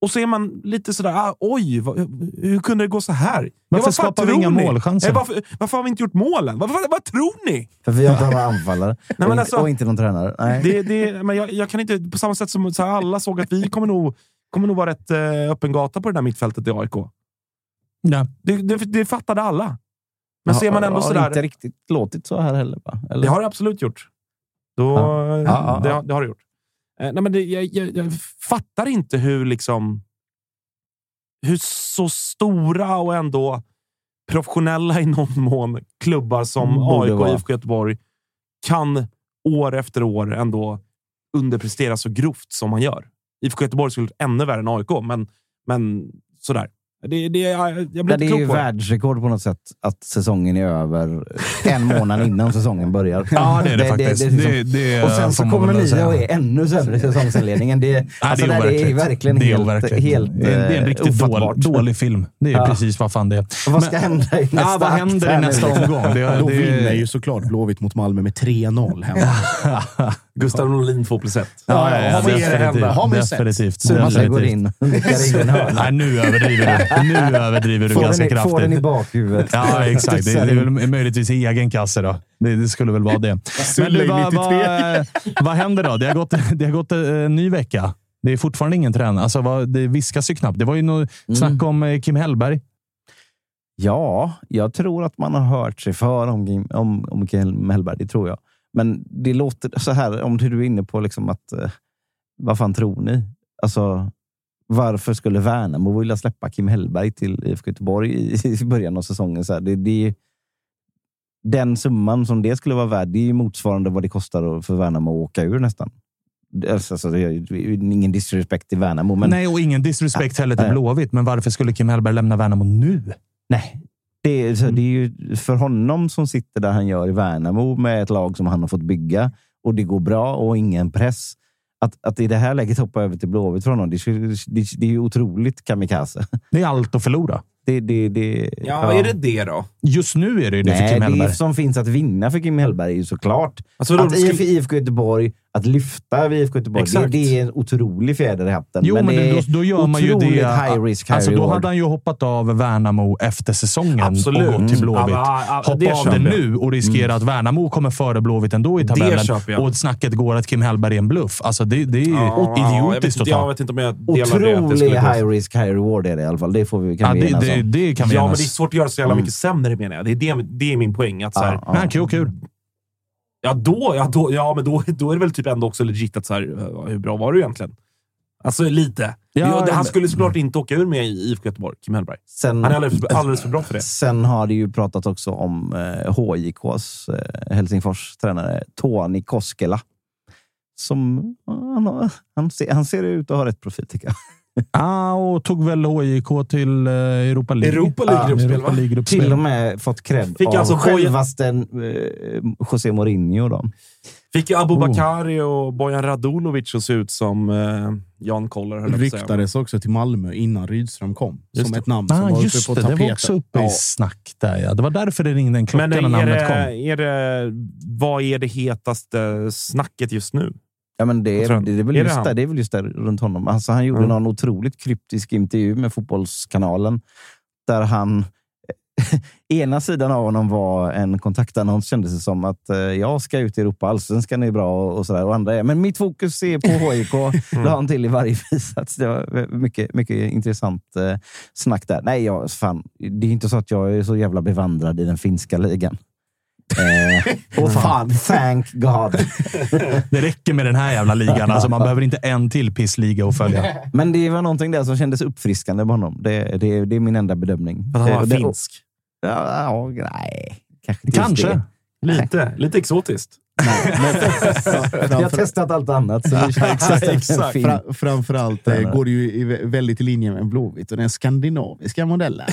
Och så är man lite sådär, ah, oj, vad, hur kunde det gå så här? Ja, Varför vad fan skapar vi inga ni? målchanser? Eh, varför, varför har vi inte gjort målen? Vad, vad, vad tror ni? För vi har inte några anfallare. men och, inte- alltså- och inte någon tränare. Nej. Det, det, men jag, jag kan inte, på samma sätt som så här, alla såg att vi kommer nog, kommer nog vara rätt eh, öppen gata på det där mittfältet i AIK. Ja. Det, det, det fattade alla. Men ser man ändå har sådär... inte riktigt låtit så här heller. Va? Eller? Det har det absolut gjort. Då, Ja. Ja, ja, det, ja. har- det har det gjort. Eh, nej, men det, jag, jag, jag fattar inte hur liksom hur så stora och ändå professionella i någon mån klubbar som AIK och. IFK Göteborg kan år efter år ändå underprestera så grovt som man gör. IFK Göteborg skulle ännu värre än AIK, men, men sådär. Det, det, jag, jag blir det är ju på det. världsrekord på något sätt att säsongen är över en månad innan säsongen börjar. Ja, det är det, faktiskt. liksom- Det, det och sen så kommer ni och är ännu sämre i säsongsinledningen. Det, alltså, det är det, är overkligt. verkligen det är helt, helt det, är, det är en eh, riktigt dålig, dålig film. Det är Ja. precis vad fan det är. Vad ska hända i nästa ja, vad händer i nästa liksom? omgång? Det, Då det, vinner ju såklart Blåvitt mot Malmö med 3-0 hemma. Gustav Norlin 2 plus 1. Ja, ja, ja, man sett det hända? Har man definitivt. sett? definitivt. Sumase går in. Nej, nu överdriver du. Nu överdriver du Får ganska den, kraftigt. får den i bakhuvudet. Ja, exakt. Det, det är väl möjligtvis i egen kasse då. Det, det skulle väl vara det. Men du, vad, vad, vad händer då? Det har gått, det har gått en ny vecka. Det är fortfarande ingen tränare. Alltså, vad, det viskas ju knappt. Det var ju något snack om eh, Kim Hellberg. Ja, jag tror att man har hört sig för om, Kim- om, om Kim Hellberg. Det tror jag. Men det låter så här, om du är inne på liksom att... Eh, vad fan tror ni? Alltså, varför skulle Värnamo vilja släppa Kim Hellberg till IFK Göteborg i, i början av säsongen? Så här, det, det, den summan som det skulle vara värd, det är ju motsvarande vad det kostar för Värnamo att åka ur nästan. Alltså, ju ingen disrespect till Värnamo, men Nej, och ingen disrespect heller till. Blåvitt. Men varför skulle Kim Hellberg lämna Värnamo nu? Nej. Det är, så det är ju för honom som sitter där han gör i Värnamo med ett lag som han har fått bygga och det går bra och ingen press. Att, att i det här läget hoppa över till Blåvitt för honom, det, är- det, det är ju otroligt kamikaze. Det är allt att förlora. Det, det, det, Ja, är det det då? Just nu är det det för Nej, Kim det Hellberg. som finns att vinna för Kim Hellberg är ju såklart Alltså, att skulle- IFK Göteborg, att lyfta IFK Göteborg, det, Exakt. det är en otrolig fjäder i hatten. Jo, men, det är då, då gör man ju otroligt det. high risk, high alltså, då hade han ju hoppat av Värnamo efter säsongen Absolut. och gått till Blåvitt. Mm. Ja, ja, Hoppa det av det jag. nu och riskera att Värnamo kommer före Blåvitt ändå i Det tabellen. jag. Och snacket går att Kim Hellberg är en bluff. Alltså, det, det är ju Ja, jag, idiotiskt att jag ta. vet inte om jag delar det. att det Otrolig high risk, high reward är det i alla fall. Det får vi, kan Ja, vi det, det, det kan vi Ja, men det är svårt att göra så jävla mycket sämre menar jag. Det är, det, det är min poäng. Att så här, Ja, ja. Men han kan ju åka ur. Ja, då, ja, då, ja men då, då är det väl typ ändå också legit att så här, eh, hur bra var du egentligen? Alltså lite. Ja, han skulle såklart inte åka ur med i IFK Göteborg, Kim Hellberg. Sen, Han är alldeles, för- alldeles för bra för det. Sen har det ju pratat också om eh, HJKs eh, Helsingfors tränare Tony Koskela. Som, han, har, han, ser, han ser ut att ha rätt profil, tycker jag. Ah, och tog väl HIK till eh, Europa League. Europa League-gruppspel, Europa va? League-gruppspel. Till och med fått cred Fick av alltså självaste eh, José Mourinho. Då. Fick ju Oh. Abubakari och Bojan Radulovic att se ut som eh, Jan Koller. Ryktades också till Malmö innan Rydström kom. Just som det. ett namn som Ah, var just uppe på det, det tapeten. var också uppe i Ja. snack där. Ja. Det var därför det ringde en klocka Men när är namnet det, kom. är det, vad är det hetaste snacket just nu? Ja, men det, är, det, är väl är det just han? där, det är väl just där runt honom. Alltså, han gjorde Mm. någon otroligt kryptisk intervju med Fotbollskanalen där han... ena sidan av honom var en kontaktannons kändes det som att eh, jag ska ut i Europa, allsvenskan är bra och, och sådär. Och andra är, men mitt fokus är på HIK. Mm. la han till i varje bisats. Det var mycket, mycket intressant eh, snack där. Nej, jag, fan, det är inte så att jag är så jävla bevandrad i den finska ligan. Eh, och fan, thank God. Det räcker med den här jävla ligan. Alltså, man behöver inte en till pissliga att följa. Men det var någonting där som kändes uppfriskande med honom. Det, det, det är min enda bedömning. Att han Eh, var det- finsk. Ja, ja, nej. Kanske Kanske. Lite, lite exotiskt. Jag har testat allt annat. Så exakt. Fra, framförallt eh, går det ju i, vä- väldigt i linje med Blåvitt och den skandinaviska modellen.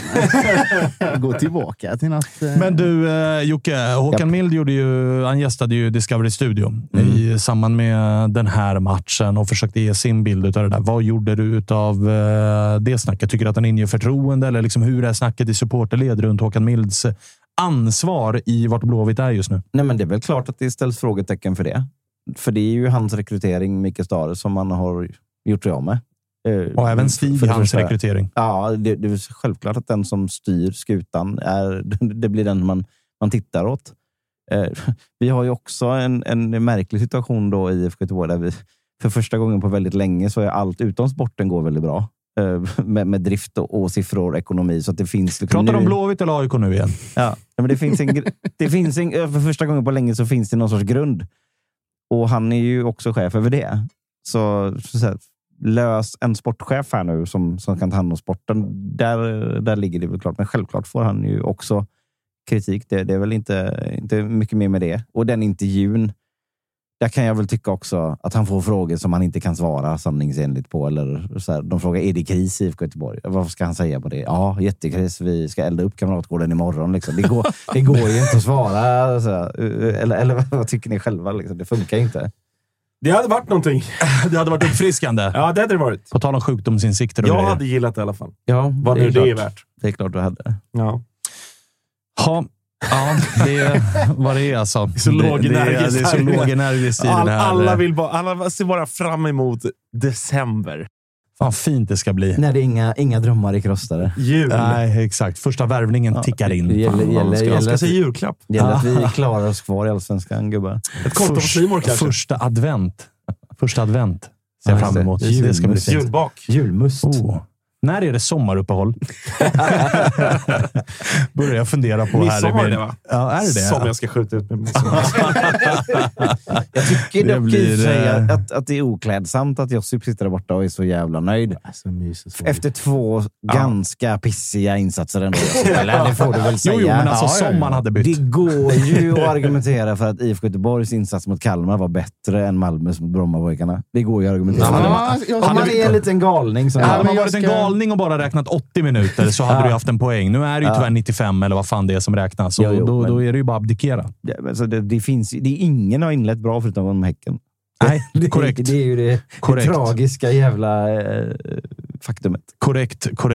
Gå tillbaka till något... Eh, Men du eh, Jocke, Håkan Mild gjorde ju, han gästade ju Discovery Studio i samband med den här matchen och försökte ge sin bild av det där. Vad gjorde du av eh, det snacket? Tycker du att den inger förtroende? Eller liksom, hur är snacket i supporterled runt Håkan Milds ansvar i vart Blåvitt är just nu? Nej, men det är väl klart att det ställs frågetecken för det. För det är ju hans rekrytering, Micke Stare, som man har gjort sig av med. Eh, Och även Stig, hans rekrytering. Ja, det, det är självklart att den som styr skutan är, det blir den man, man tittar åt. Eh, vi har ju också en, en märklig situation då i IFK Göteborg där vi för första gången på väldigt länge så är allt utom sporten går väldigt bra. Eh, med, med drift och, och siffror och ekonomi. Så det finns liksom Pratar du nu- om Blåvitt eller AIK nu igen? Ja, men det finns en, det finns en, för första gången på länge så finns det någon sorts grund. Och han är ju också chef över det. Så, så, så här, lös en sportchef här nu som, som kan ta hand om sporten. Där, där ligger det väl klart. Men självklart får han ju också kritik. Det, det är väl inte, inte mycket mer med det. Och den intervjun, där kan jag väl tycka också att han får frågor som han inte kan svara sanningsenligt på. Eller så här, de frågar, är det kris i IFK Göteborg? Vad ska han säga på det? Ja, jättekris. Vi ska elda upp Kamratgården imorgon. Liksom. Det, går, det går ju inte att svara. Så här. Eller, eller vad tycker ni själva? Liksom? Det funkar inte. Det hade varit någonting. Det hade varit uppfriskande. Ja, det hade det varit. På tal om sjukdomsinsikter och Jag grejer. hade gillat det i alla fall. Ja, Vad det är nu det är värt. Det är klart du hade. Ja. Ja, ja, det är vad det är alltså. Så det, låg det, det, är- energiskt det är så här inne. låg energiskt i All, det här. alla, vill bara, alla ser bara fram emot december. Fan fint det ska bli. När det är inga, inga drömmar i krostare. Jul. Nej, exakt. Första värvningen tickar in. Det gäller, Fan, gäller, ska- Jag gäller, ska säga julklapp. gäller att vi klarar oss kvar i Allsvenskan, gubbar. Ett konto på Simor kanske. Första advent. Första advent ser jag Ja, fram emot. det. Det ska bli fint. Julbak. Julmust. Oh. När är det sommaruppehåll? Börjar jag fundera på. Midsommar här. är det, va? Ja, är det? Som jag ska skjuta ut med. Jag tycker Det dock blir, i sig eh, att, att det är oklädsamt att Josip sitter där borta och är så jävla nöjd. Alltså, mysigt. Efter två ganska pissiga insatser ändå. Eller det får du väl säga. Jo, jo, men alltså Ja, ja, ja. som man hade bytt. Det går ju att argumentera för att IFK Göteborgs insats mot Kalmar var bättre än Malmös mot Brommapojkarna. Det går ju att argumentera för. Ja, jag- Om man är en liten galning som Hade jag. man varit en galning och bara räknat 80 minuter så hade du haft en poäng. Nu är det ju tyvärr 95 eller vad fan det är som räknas. Jo, jo, då, men- då är det ju bara att abdikera. Ja, men så det, det finns, det är ingen har inlett bra förutom om Häcken. Nej, det, korrekt. Det är ju det, det tragiska jävla eh, faktumet. Korrekt. korrekt.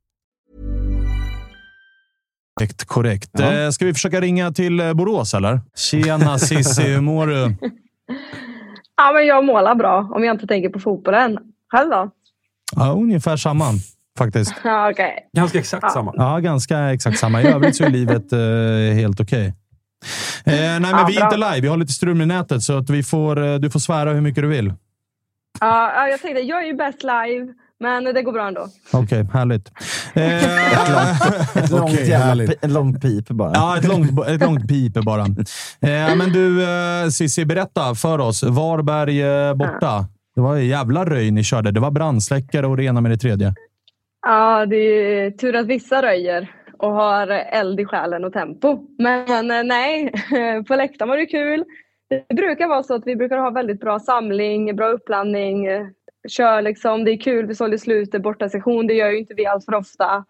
Korrekt. korrekt. Ja. Eh, ska vi försöka ringa till eh, Borås, eller? Tjena Cissi, hur mår du? Ja, men jag målar bra om jag inte tänker på fotbollen. Själv då? Ja, ungefär samma, faktiskt. Ja, okej. Ganska exakt samma. Ja, ganska exakt samma. I övrigt så är livet eh, helt okej. Eh, nej, men Ja, vi är bra. inte live. Vi har lite strul med nätet, så att vi får, eh, du får svära hur mycket du vill. Ja, ja, jag tänkte, jag är ju bäst live, men det går bra ändå. Okej, härligt. Eh, Ett långt, Okej, jävla, härligt. ett långt pip bara. ja, ett långt, ett långt piper bara. Eh, men du, eh, Cissi, berätta för oss. Varberg eh, borta. Det var en jävla röj ni körde. Det var brandsläckare och det ena med det tredje. Ja, det är tur att vissa röjer och har eld i själen och tempo. Men nej, på läktaren var det kul. Det brukar vara så att vi brukar ha väldigt bra samling, bra upplandning. Kör liksom, det är kul, vi sålde slutet, borta sektion. Det gör ju inte vi allt för ofta.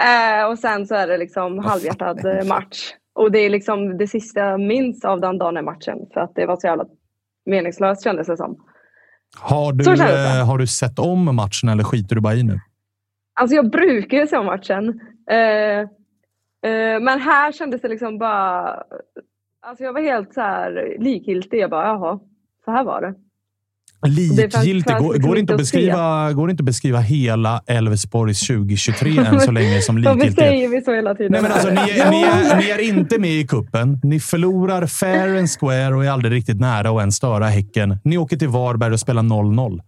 Eh, och sen så är det liksom halvhjärtad eh, match. Och det är liksom det sista jag minns av den dagen i matchen. För att det var så jävla meningslöst kändes det som. Har du, eh, har du sett om matchen eller skiter du bara i nu? Alltså jag brukar ju se matchen. Eh, eh, men här kändes det liksom bara... Alltså jag var helt så här likgiltig. Jag bara, jaha, så här var det. Likgiltig. Går, går, inte att beskriva, går inte att beskriva hela Elfsborgs 2023 än så länge som Varför likgiltig? säger vi så hela tiden? Nej, men alltså, ni, är, ni, är, ni är inte med i kuppen. Ni förlorar fair and square och är aldrig riktigt nära att ens störa Häcken. Ni åker till Varberg och spelar 0-0.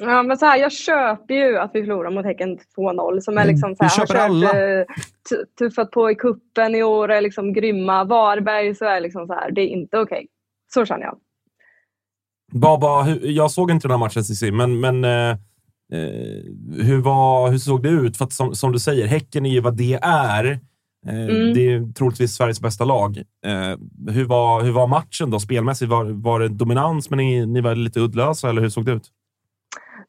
Ja, men så här, jag köper ju att vi förlorar mot Häcken 2-0. Som är Mm, liksom så vi här, har köper alla. eh, tu- tuffat på i kuppen i år är liksom grymma. Varberg så är liksom så här, det är inte okej. Så känner jag. Baba, jag såg inte den här matchen, Cissi, men, men eh, eh, hur, var, hur såg det ut? För att som, som du säger, Häcken är ju vad det är. Eh, Mm. Det är troligtvis Sveriges bästa lag. Eh, hur, var, hur var matchen då spelmässigt? Var, var det dominans, men ni, ni var lite uddlösa, eller hur såg det ut?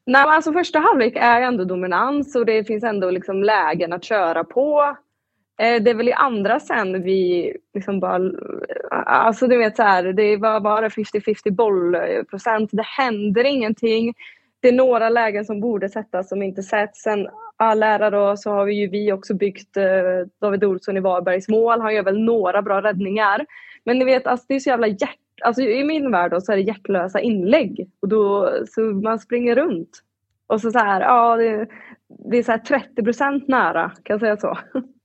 Nej, alltså första halvlek är ändå dominans och det finns ändå liksom lägen att köra på. Eh, det är väl i andra sen vi liksom bara... Eh, alltså du vet så här, det var bara 50-50 bollprocent. Det händer ingenting. Det är några lägen som borde sättas som inte sätts. Sen all ära då så har vi ju vi också byggt eh, David Olsson i Varbergs mål. Han gör väl några bra räddningar. Men ni vet, alltså, det är så jävla hjärt... Alltså, I min värld då, så är det hjärtlösa inlägg. Och då, så man springer runt. Och så så här, ja, det, det är så här 30 procent nära, kan jag säga så.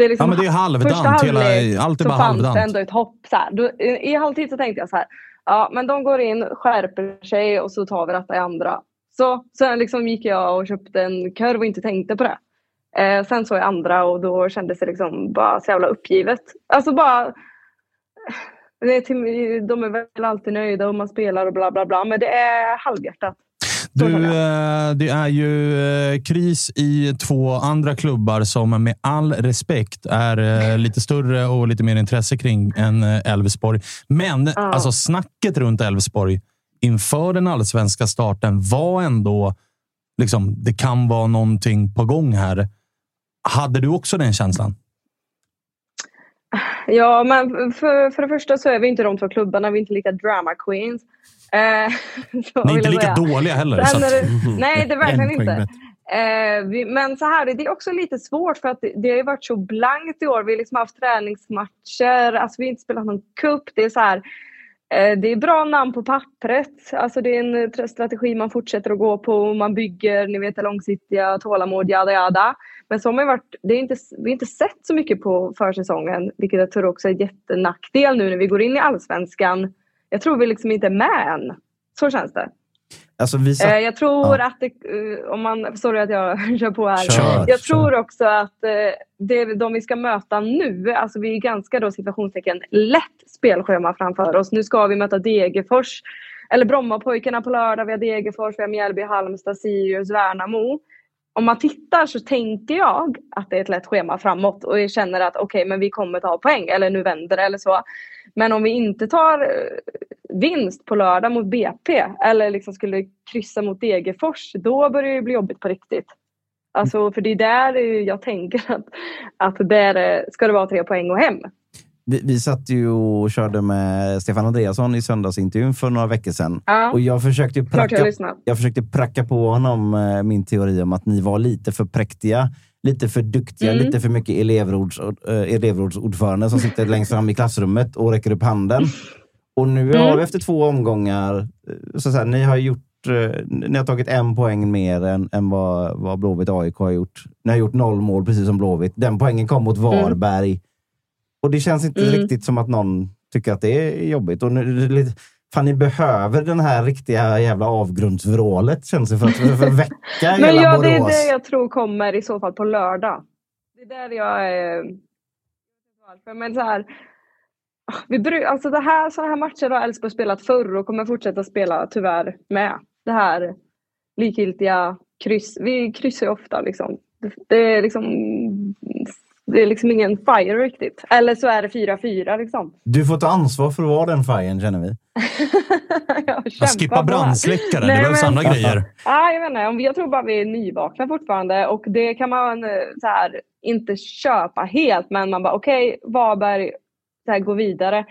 Det är liksom, Ja, men det är halvdant. första Hela- halvlek allt är så bara fanns halvdant. ändå ett hopp. Så här. Då, I halvtid så tänkte jag så här, ja men de går in, skärper sig och så tar vi detta i andra. Så sen liksom gick jag och köpte en korv och inte tänkte på det. Eh, sen så i andra och då kändes det liksom bara så jävla uppgivet. Alltså bara... Till, de är väl alltid nöjda och man spelar och bla bla bla, men det är halvhjärtat. Du, eh, det är ju eh, kris i två andra klubbar som med all respekt är eh, lite större och lite mer intresse kring än Elfsborg. Men alltså snacket runt Elfsborg inför den allsvenska starten var ändå liksom, det kan vara någonting på gång här. Hade du också den känslan? Ja, men för, för det första så är vi inte de två klubbarna, vi är inte lika drama queens. Eh, Ni är inte lika säga. dåliga heller. Sen Så att, det, nej, det är verkligen inte. Eh, vi, men så här, det är också lite svårt för att det, det har ju varit så blankt i år. Vi har liksom haft träningsmatcher, alltså vi har inte spelat någon cup. Det är så här, eh, det är bra namn på pappret. Alltså det är en eh, strategi man fortsätter att gå på. Man bygger, ni vet långsiktiga, tålamod, jada jada. Men så har man varit, det är inte, vi har inte sett så mycket på försäsongen, vilket jag tror också är en jättenackdel nu när vi går in i allsvenskan. Jag tror vi liksom inte är med än. Så känns det. Alltså, vi satt, Eh, jag tror Ja. att det, eh, om man, sorry att jag kör på här. Kör, jag kör. tror också att eh, det, de vi ska möta nu, alltså vi är ganska då situationstecken lätt spelschema framför oss. Nu ska vi möta Degerfors, eller Brommapojkarna på lördag, vi har Degerfors, vi har Mjällby, Halmstad, Sirius, Värnamo. Om man tittar så tänker jag att det är ett lätt schema framåt och jag känner att okej, men vi kommer ta poäng eller nu vänder det eller så. Men om vi inte tar eh, vinst på lördag mot BP eller liksom skulle kryssa mot Degerfors, då börjar det bli jobbigt på riktigt. Alltså, för det är där jag tänker att, att där eh, ska det vara tre poäng och hem vi, vi satt ju och körde med Stefan Andreasson i söndagsintervjun för några veckor sedan. Ja. Och jag försökte, jag pracka, lyssnar. jag försökte pracka på honom eh, min teori om att ni var lite för präktiga, lite för duktiga, Mm. lite för mycket elevråds, eh, elevrådsordförande som sitter längst fram i klassrummet och räcker upp handen. Och nu har Mm. vi efter två omgångar, eh, så att säga, ni har gjort ni har tagit en poäng mer än, än vad, vad Blåvitt AIK har gjort. Ni har gjort noll mål, precis som Blåvitt. Den poängen kom mot Varberg. Och det känns inte Mm. riktigt som att någon tycker att det är jobbigt. Och nu, fan, ni behöver den här riktiga jävla avgrundsvrålet, känns det, för att, för att väcka Men hela ja, det är Borås. det jag tror kommer i så fall på lördag. Det är där jag är... Varför, Men så här, vi bry, alltså det här, sådana här matcher har Elfsborg spelat förr och kommer fortsätta spela tyvärr med. Det här likgiltiga kryss. Vi kryssar ju ofta liksom. Det, det är liksom det är liksom ingen fire riktigt. Eller så är det 4-4 liksom. Du får ta ansvar för att vara den färgen, känner vi. Jag skippa brandsläckare. Det behövs andra grejer. Ja, jag vet inte. Om- Jag tror bara vi är nyvakna fortfarande och det kan man eh, så här, inte köpa helt. Men man bara okej, Varberg så här, går vidare.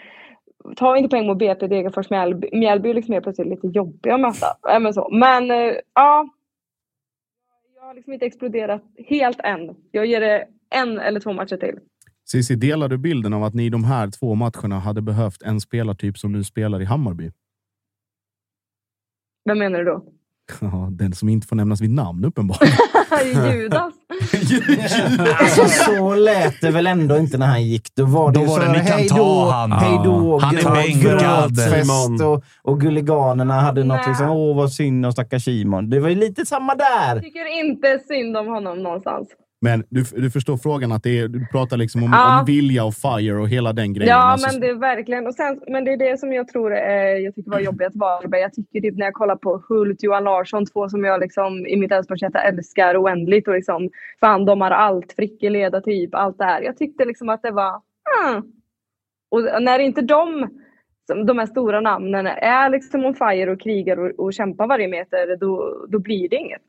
Ta inte poäng mot BP, Degerfors, Mjällby. Mjällby är liksom helt plötsligt lite jobbiga att möta. Men, så. men eh, ja. Jag har liksom inte exploderat helt än. Jag ger det en eller två matcher till. Cissi, delar du bilden av att ni i de här två matcherna hade behövt en spelartyp som nu spelar i Hammarby? Vem menar du då? Ja, den som inte får nämnas vid namn uppenbarligen. Judas. Alltså, så lät det väl ändå inte när han gick. Då var det, Då ju var så det, här, "Ni kan hej ta då, han." hej då, Han är och, och Gulliganerna hade något Nej. liksom, åh vad synd om stackars Simon. Det var ju lite samma där. Jag tycker inte synd om honom någonstans. Men du, du förstår frågan att det är, du pratar liksom om, Ja. om vilja och fire och hela den grejen. Ja, Alltså, men det är verkligen. Och sen, men det är det som jag tror eh, jag tycker var jobbigt att Varberg. Jag tycker typ när jag kollar på Hult, Johan Larsson, två som jag liksom i mitt Elfsborgshjärta älskar oändligt och liksom fan de har allt, Fricke leda typ, allt det här. Jag tyckte liksom att det var mm. Och när inte de de här stora namnen är liksom on fire och krigar och, och kämpar varje meter, då, då blir det inget.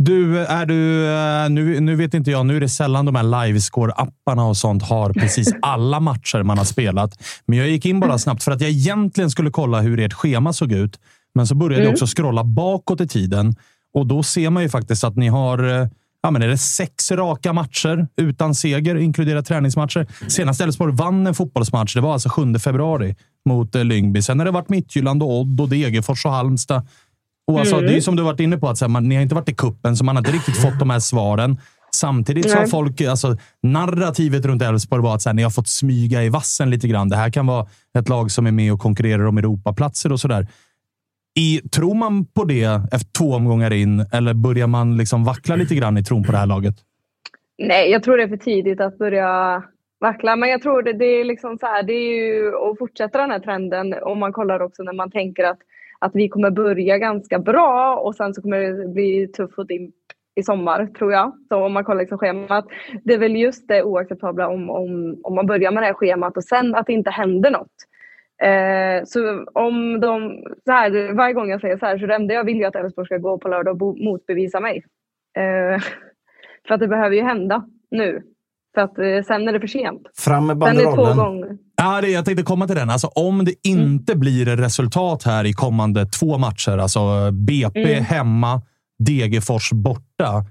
Du, är du, eh, nu, nu vet inte jag, nu är det sällan de här livescore-apparna och sånt har precis alla matcher man har spelat. Men jag gick in bara snabbt för att jag egentligen skulle kolla hur ert schema såg ut. Men så började jag Mm. också scrolla bakåt i tiden och då ser man ju faktiskt att ni har eh, Ja, men är det sex raka matcher utan seger, inkluderat träningsmatcher. Senast Elfsborg vann en fotbollsmatch, det var alltså 7 februari mot eh, Lyngby. Sen har det varit Midtjylland och Odd och Degerfors och Halmstad. Och alltså, Mm. Det är ju som du varit inne på, att så här, man, ni har inte varit i kuppen så man har inte riktigt fått de här svaren. Samtidigt så har Nej. folk, alltså narrativet runt Elfsborg var att så här, ni har fått smyga i vassen lite grann. Det här kan vara ett lag som är med och konkurrerar om Europaplatser och sådär. I, tror man på det efter två omgångar in eller börjar man liksom vackla lite grann i tron på det här laget? Nej, jag tror det är för tidigt att börja vackla. Men jag tror det, det är liksom så här, det är ju att fortsätta den här trenden. Om man kollar också när man tänker att, att vi kommer börja ganska bra och sen så kommer det bli tufft och dimp i sommar, tror jag. Så om man kollar liksom schemat. Det är väl just det oacceptabla om, om, om man börjar med det här schemat och sen att det inte händer något. Eh, så om de, så här, varje gång jag säger så här, så det enda jag vill ju att Elfsborg ska gå på lördag och bo, motbevisa mig. Eh, för att det behöver ju hända nu. För att eh, sen är det för sent. Fram med banderollen. Ja, det, jag tänkte komma till den. Alltså, om det inte blir resultat här i kommande två matcher, alltså BP Mm. hemma, Degerfors borta.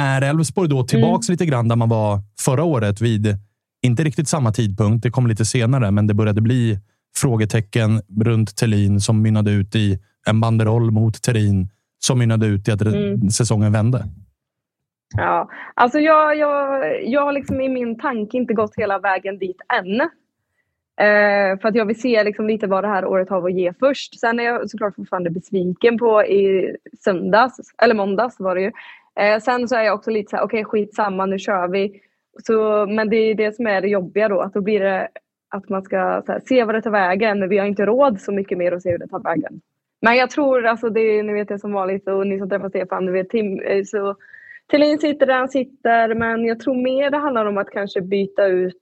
Är Elfsborg då tillbaks lite grann där man var förra året vid, inte riktigt samma tidpunkt, det kom lite senare, men det började bli frågetecken runt Tellin som mynnade ut i en banderoll mot Terin som mynnade ut i att Mm. säsongen vände. Ja, alltså jag, jag, jag har liksom i min tanke inte gått hela vägen dit än. Eh, för att jag vill se liksom lite vad det här året har att ge först. Sen är jag såklart fortfarande besviken på i söndags, eller måndags var det ju. Eh, sen så är jag också lite så här, okej skitsamma, nu kör vi. Så, men det är det som är det jobbiga då, att då blir det att man ska så här, se vad det tar vägen, men vi har inte råd så mycket mer att se hur det tar vägen. Men jag tror, alltså det, ni vet det som vanligt och ni som träffar Stefan, du vet Tim, eh, så Thelin sitter där han sitter, men jag tror mer det handlar om att kanske byta ut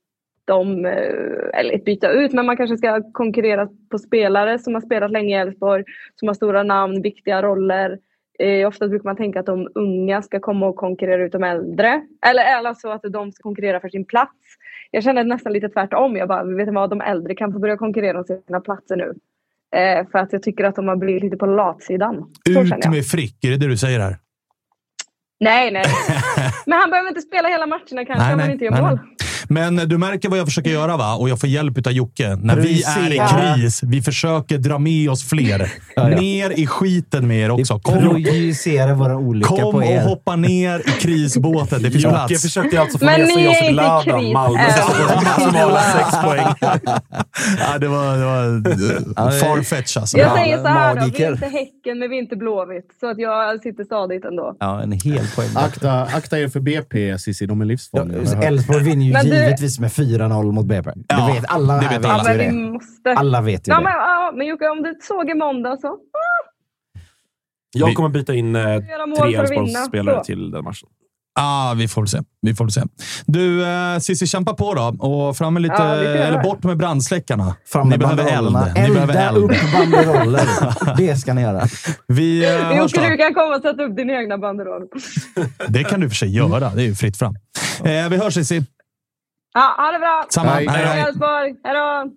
dem, eh, eller byta ut, men man kanske ska konkurrera på spelare som har spelat länge i Elfsborg, som har stora namn, viktiga roller. Eh, ofta brukar man tänka att de unga ska komma och konkurrera ut de äldre. Eller, eller så att de ska konkurrera för sin plats. Jag känner nästan lite tvärtom. Jag bara, vet du vad, de äldre kan få börja konkurrera om sina platser nu. Eh, för att jag tycker att de har blivit lite på latsidan. Ut med Frick, är det det du säger här? Nej, nej. Men han behöver inte spela hela matcherna kanske om han inte gör nej, mål. nej. Men du märker vad jag försöker göra va? Och jag får hjälp av Jocke. När vi är i kris, vi försöker dra med oss fler. Ja, ja. Ner i skiten med er också. Kom, Projicera våra olycka kom på och er. hoppa ner i krisbåten. Det finns Jocke plats. försökte alltså få Men med sig Josip Ladan, Malmö, som har sex poäng. Ja, det var, det var farfetch alltså. Jag säger så här då, vi är inte Häcken men vi är inte Blåvitt. Så att jag sitter stadigt ändå. Ja, en hel poäng. Akta, akta er för BP, Cissi. De är livsfarliga. Elfsborg vinner ju Men du- givetvis med 4-0 mot BP. Det Ja, vet alla det vet vet alla. Ja, ju men vi det. måste. Alla vet ju Ja, det. men, ja, men Jocke, om du såg i måndag så. Jag kommer byta in eh, tre. Elfsborgsspelare till den matchen. Ah, vi får väl se. Vi får väl se. Du, eh, Cissi, kämpa på då. Och fram med lite, Ja, eller det. bort med brandsläckarna. Fram Ni med behöver eld. Ni behöver eld. upp banderoller. det ska ni göra. Vi eh, hörs då. du kan komma och sätta upp din egna banderoll. Det kan du för sig göra. Det är ju fritt fram. Eh, vi hörs Cissi. Ja, ha det bra! Samma. Hej. Hej, hej. Då!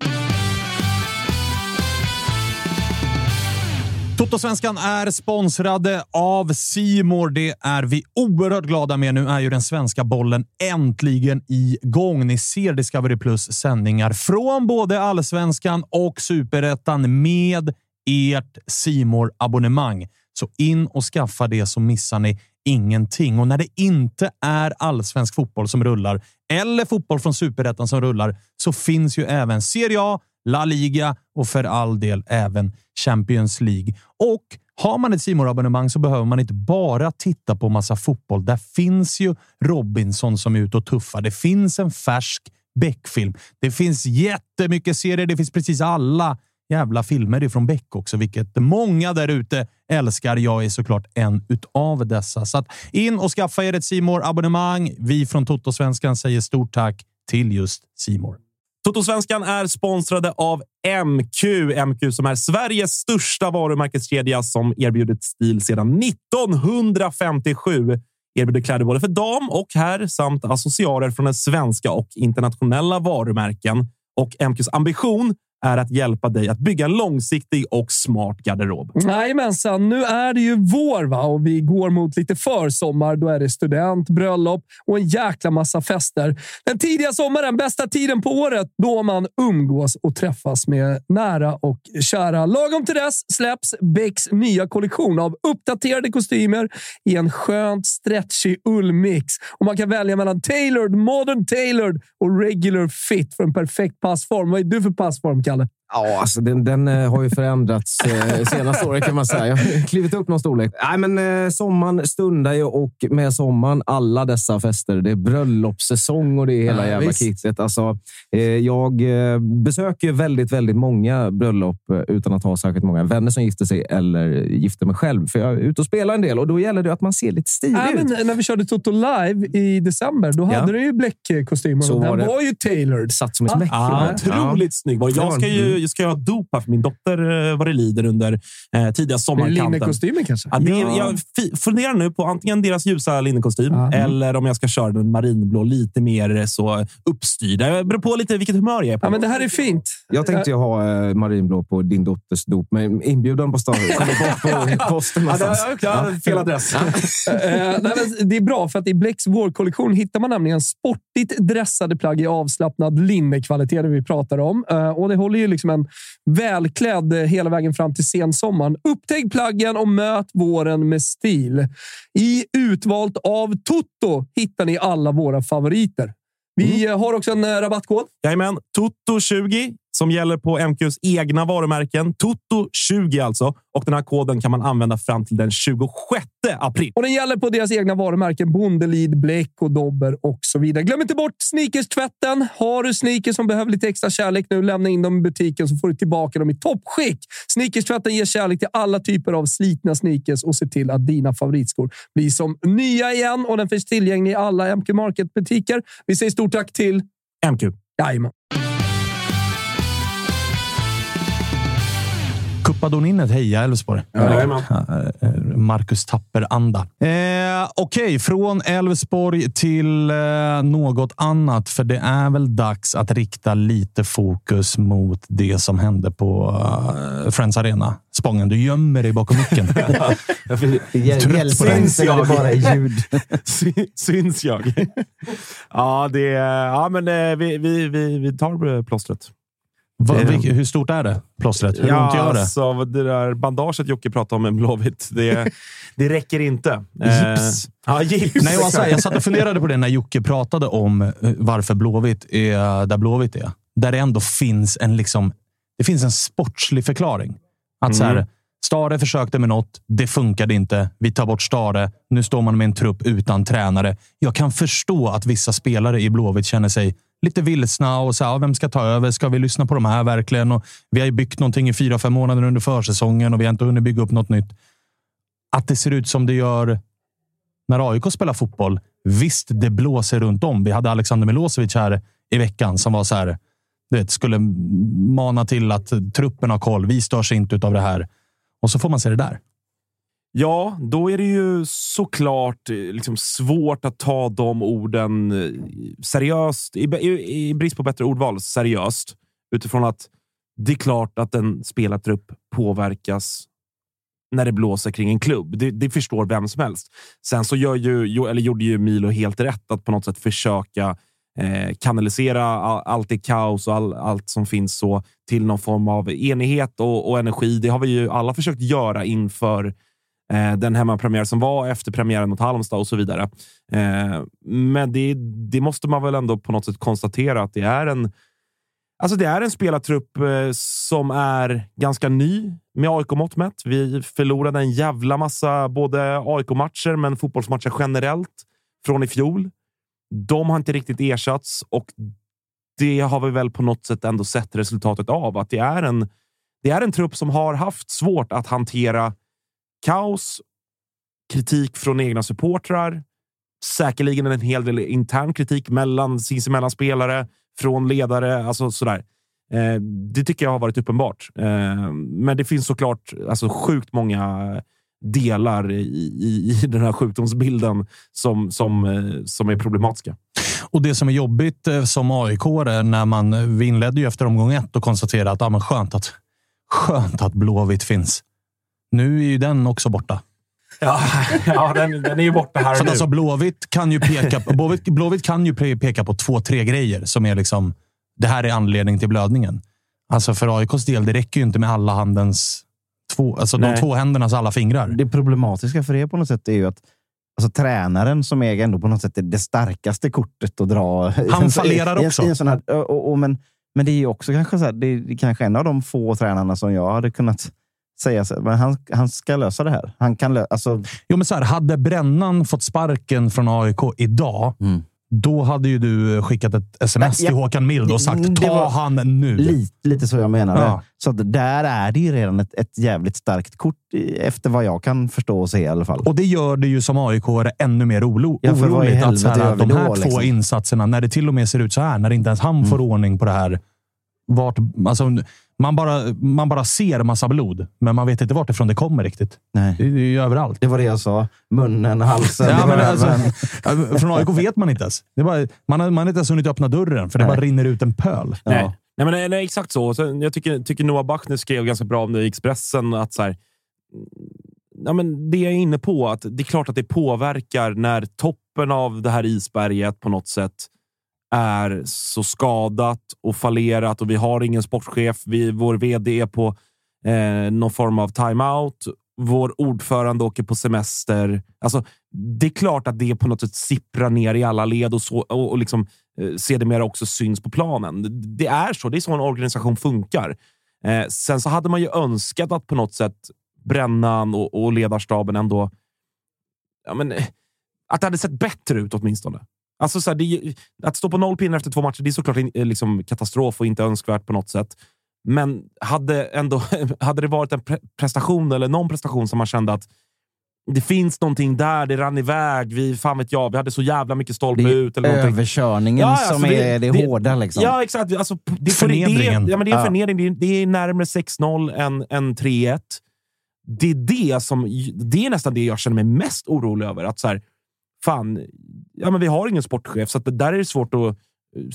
Totosvenskan är sponsrade av Simor. Det är vi oerhört glada med. Nu är ju den svenska bollen äntligen igång. Ni ser Discovery Plus sändningar från både allsvenskan och superettan med ert simor abonnemang Så in och skaffa det så missar ni ingenting. Och när det inte är allsvensk fotboll som rullar eller fotboll från superettan som rullar så finns ju även Serie A, La Liga och för all del även Champions League. Och har man ett simor abonnemang så behöver man inte bara titta på massa fotboll. Där finns ju Robinson som är ute och tuffar. Det finns en färsk Beck-film. Det finns jättemycket serier. Det finns precis alla jävla filmer ifrån Beck också, vilket många där ute älskar. Jag är såklart en utav dessa. Så att in och skaffa er ett simor abonnemang Vi från Toto-svenskan säger stort tack till just Simor. Totosvenskan är sponsrade av MQ. MQ som är Sveriges största varumärkeskedja som erbjudit stil sedan 1957. Erbjuder kläder både för dam och herr samt accessoarer från den svenska och internationella varumärken. Och MQs ambition är att hjälpa dig att bygga en långsiktig och smart garderob. Jajamensan, nu är det ju vår va? och vi går mot lite försommar. Då är det student, bröllop och en jäkla massa fester. Den tidiga sommaren, bästa tiden på året då man umgås och träffas med nära och kära. Lagom till dess släpps Becks nya kollektion av uppdaterade kostymer i en skönt stretchig ullmix. Och man kan välja mellan tailored, modern tailored och regular fit för en perfekt passform. Vad är du för passform, Ja, alltså den, den eh, har ju förändrats eh, senaste året kan man säga. Jag har klivit upp någon storlek. Nej, men eh, sommaren stundar ju och med sommaren alla dessa fester. Det är bröllopssäsong och det är hela Ja, jävla visst. kittet. Alltså, jag besöker ju väldigt, väldigt många bröllop utan att ha särskilt många vänner som gifter sig eller gifter mig själv. För jag är ute och spelar en del och då gäller det att man ser lite stilig Nej, ut. men när vi körde Toto live i december, då Ja. hade du ju bläckkostymen. Så Den var var, ju tailored. Satt som ett Ah, mäck. Ah, Ja. otroligt snygg. Det var Jag ska en- ska jag ha dop här för min dotter eh, vad det lider under eh, tidiga sommarkanten. Linnekostymen kanske? Ja, det Ja. Jag funderar nu på antingen deras ljusa linnekostym Ja. eller om jag ska köra den marinblå lite mer så uppstyrda. Det beror på lite vilket humör jag är på. Ja, men det här är fint. Jag tänkte ju ha eh, marinblå på din dotters dop, men inbjudan på stan kommer bort på posten Ja, det har fel adress. Eh, nej, men det är bra, för att i Blecks vårkollektion hittar man nämligen sportigt dressade plagg i avslappnad linnekvalitet, det vi pratar om. Eh, och det håller ju liksom en välklädd eh, hela vägen fram till sensommaren. Upptäck plaggen och möt våren med stil. I Utvalt av Toto hittar ni alla våra favoriter. Vi eh, har också en eh, rabattkod. Jajamän, Toto20 som gäller på MQs egna varumärken. Toto20 alltså. Och den här koden kan man använda fram till den 26 april. Och den gäller på deras egna varumärken Bondelid, Bleck och Dobber och så vidare. Glöm inte bort sneakers-tvätten. Har du sneakers som behöver lite extra kärlek nu, lämna in dem i butiken så får du tillbaka dem i toppskick. Sneakers-tvätten ger kärlek till alla typer av slitna sneakers och ser till att dina favoritskor blir som nya igen. Och den finns tillgänglig i alla MQ Market-butiker. Vi säger stort tack till MQ. Jajamän. Kuppadoninet heja Elfsborg. Eh, Marcus Tapper-anda. Eh, Okej, från Elfsborg till eh, något annat. För det är väl dags att rikta lite fokus mot det som hände på eh, Friends Arena. Spången, du gömmer dig bakom micken. Det hjäl- Trött på hjälper det. inte när det bara är ljud. Sy- Syns jag? ja, det ja, men eh, vi, vi, vi, vi tar eh, plåstret. Va, vilk- hur stort är det? Plåstret? Hur ont gör det? Alltså, det där bandaget Jocke pratade om med Blåvitt, det, det räcker inte. Gips. Eh, ja, gips. Nej, alltså, jag satt och funderade på det när Jocke pratade om eh, varför Blåvitt är där Blåvitt är. Där det ändå finns en, liksom, det finns en sportslig förklaring. Att så här, Mm. Stare försökte med något, det funkade inte. Vi tar bort Stare. Nu står man med en trupp utan tränare. Jag kan förstå att vissa spelare i Blåvitt känner sig lite vilsna och så här, vem ska ta över? Ska vi lyssna på de här verkligen? Och vi har ju byggt någonting i fyra, fem månader under försäsongen och vi har inte hunnit bygga upp något nytt. Att det ser ut som det gör när AIK spelar fotboll. Visst, det blåser runt om. Vi hade Alexander Milosevic här i veckan som var så här. Du vet, skulle mana till att truppen har koll. Vi störs inte av det här. Och så får man se det där. Ja, då är det ju såklart eh, liksom svårt att ta de orden eh, seriöst, i, i, i brist på bättre ordval, seriöst. Utifrån att det är klart att en spelartrupp påverkas när det blåser kring en klubb. Det, det förstår vem som helst. Sen så gör ju, eller gjorde ju Milo helt rätt att på något sätt försöka eh, kanalisera all, allt det kaos och all, allt som finns så till någon form av enighet och, och energi. Det har vi ju alla försökt göra inför eh, den hemmapremiär som var efter premiären mot Halmstad och så vidare. Eh, men det, det måste man väl ändå på något sätt konstatera att det är en Alltså det är en spelartrupp eh, som är ganska ny med AIK-mått mätt. Vi förlorade en jävla massa både AIK-matcher, men fotbollsmatcher generellt från i fjol. De har inte riktigt ersatts och det har vi väl på något sätt ändå sett resultatet av. Att det är en, det är en trupp som har haft svårt att hantera kaos, kritik från egna supportrar, säkerligen en hel del intern kritik mellan sinsemellan spelare, från ledare, alltså sådär. Eh, det tycker jag har varit uppenbart. Eh, men det finns såklart alltså, sjukt många delar i, i, i den här sjukdomsbilden som, som, eh, som är problematiska. Och det som är jobbigt eh, som aik när man, eh, vi inledde ju efter omgång ett och konstaterade att ah, men skönt, att skönt att Blåvitt finns. Nu är ju den också borta. Ja, ja den, den är ju borta här Så nu. alltså, Blåvitt kan ju peka på, Blåvitt, Blåvitt kan ju pe- peka på två, tre grejer som är liksom, det här är anledning till blödningen. Alltså för AIKs del, det räcker ju inte med alla handens två, alltså de två händernas alla fingrar. Det problematiska för er på något sätt är ju att alltså, tränaren som äger ändå på något sätt är det starkaste kortet att dra. Han fallerar I också. I en sån här, och, och, och, men, men det är ju också kanske, så här, det är kanske en av de få tränarna som jag hade kunnat säga så här, men han, han ska lösa det här. Han kan lö- alltså, Jo, men så här, hade Brännan fått sparken från AIK idag, då hade ju du skickat ett sms Nej, till ja, Håkan Mild och sagt ta han nu. Lite, lite så jag menade. Ja. Så att där är det ju redan ett, ett jävligt starkt kort efter vad jag kan förstå och se i alla fall. Och det gör det ju som aik ännu mer olo Ja, oroligt. Att så här, vi de här då, två liksom? Mm. insatserna, när det till och med ser ut så här, när inte ens han får ordning på det här. Vart, alltså, man, bara, man bara ser massa blod, men man vet inte vart ifrån det kommer riktigt. Nej. Det är ju överallt. Det var det jag sa. Munnen, halsen, Ja, men alltså, från AIK vet man inte ens. Det bara, man, har, man har inte ens hunnit öppna dörren, för det Nej. bara rinner ut en pöl. Nej. Nej, men, nej, exakt så. så jag tycker, tycker Noah Bachner skrev ganska bra om det i Expressen. Att så här, ja, men det jag är inne på, att det är klart att det påverkar när toppen av det här isberget på något sätt är så skadat och fallerat och vi har ingen sportchef. Vi, vår vd är på eh, någon form av timeout. Vår ordförande åker på semester. Alltså, det är klart att det på något sätt sipprar ner i alla led och, så, och, och liksom, eh, sedermera också syns på planen. Det- är så. Det är så en organisation funkar. Eh, sen så hade man ju önskat att på något sätt Brännan och, och ledarstaben ändå... Ja, men, eh, att det hade sett bättre ut åtminstone. Alltså, så här, det, att stå på noll pinnar efter två matcher, det är såklart in- eh, liksom katastrof och inte önskvärt på något sätt. Men hade, ändå, hade det varit en pre prestation eller någon prestation som man kände att det finns någonting där, det rann iväg, vi, fan vet jag, vi hade så jävla mycket stolpe Det ut. Eller någonting. överkörningen alltså, som är det, hårda. Liksom. Ja, exakt. Alltså, det, det, Förnedringen. Det, ja, men det är en Ja. förnedring. Det är, det är närmare 6-0 än, än 3-1. Det är, det, som, det är nästan det jag känner mig mest orolig över. Att så här, fan, ja, men vi har ingen sportchef, så att det där är det svårt att eh,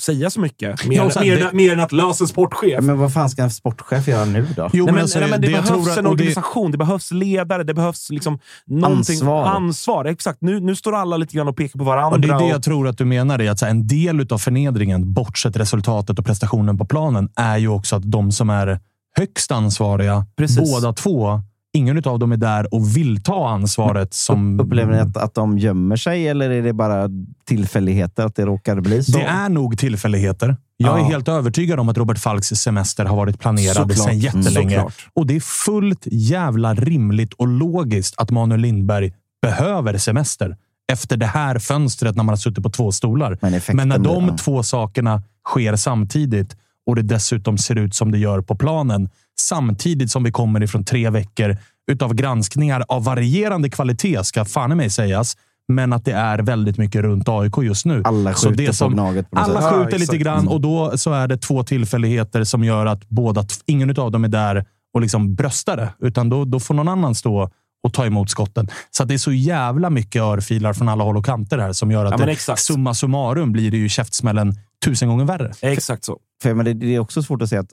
säga så mycket. Mer, Ja, mer, det- mer än att lösa en sportchef. Men vad fan ska en sportchef göra nu då? Jo, Nej, men, alltså, nej, men det, jag behövs tror- en och det- organisation, det behövs ledare, det behövs liksom någonting, Ansvar. ansvar. Exakt. Nu, nu står alla lite grann och pekar på varandra. Och det är det och- jag tror att du menar. Är att så här, en del av förnedringen, bortsett resultatet och prestationen på planen, är ju också att de som är högst ansvariga, Precis. båda två, ingen av dem är där och vill ta ansvaret. Som... Upplever ni att, att de gömmer sig eller är det bara tillfälligheter att det råkar bli så? Det är nog tillfälligheter. Jag är Ja. helt övertygad om att Robert Falks semester har varit planerad sedan jättelänge. Mm, och det är fullt jävla rimligt och logiskt att Manuel Lindberg behöver semester efter det här fönstret när man har suttit på två stolar. Men Men när blir- de ja. två sakerna sker samtidigt och det dessutom ser ut som det gör på planen, samtidigt som vi kommer ifrån tre veckor utav granskningar av varierande kvalitet, ska fan i mig sägas, men att det är väldigt mycket runt AIK just nu. Alla Så skjuter på som- Gnaget på något Alla sätt. skjuter Ja, lite grann och då så är det två tillfälligheter som gör att båda, ingen av dem är där och liksom bröstar det, utan då, då får någon annan stå och ta emot skotten. Så att det är så jävla mycket örfilar från alla håll och kanter här som gör att Ja, det, summa summarum blir det ju käftsmällen tusen gånger värre. Exakt så. För, men det, det är också svårt att säga att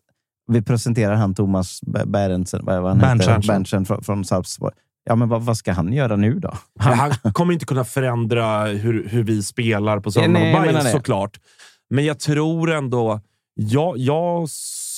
vi presenterar han Thomas Berntsen, vad han Berntsen. heter, Berntsen från, från Sarpsborg. Ja, men vad, vad ska han göra nu då? Han, han kommer inte kunna förändra hur, hur vi spelar på söndag Nej, Bayern det. såklart. Men jag tror ändå... Jag, jag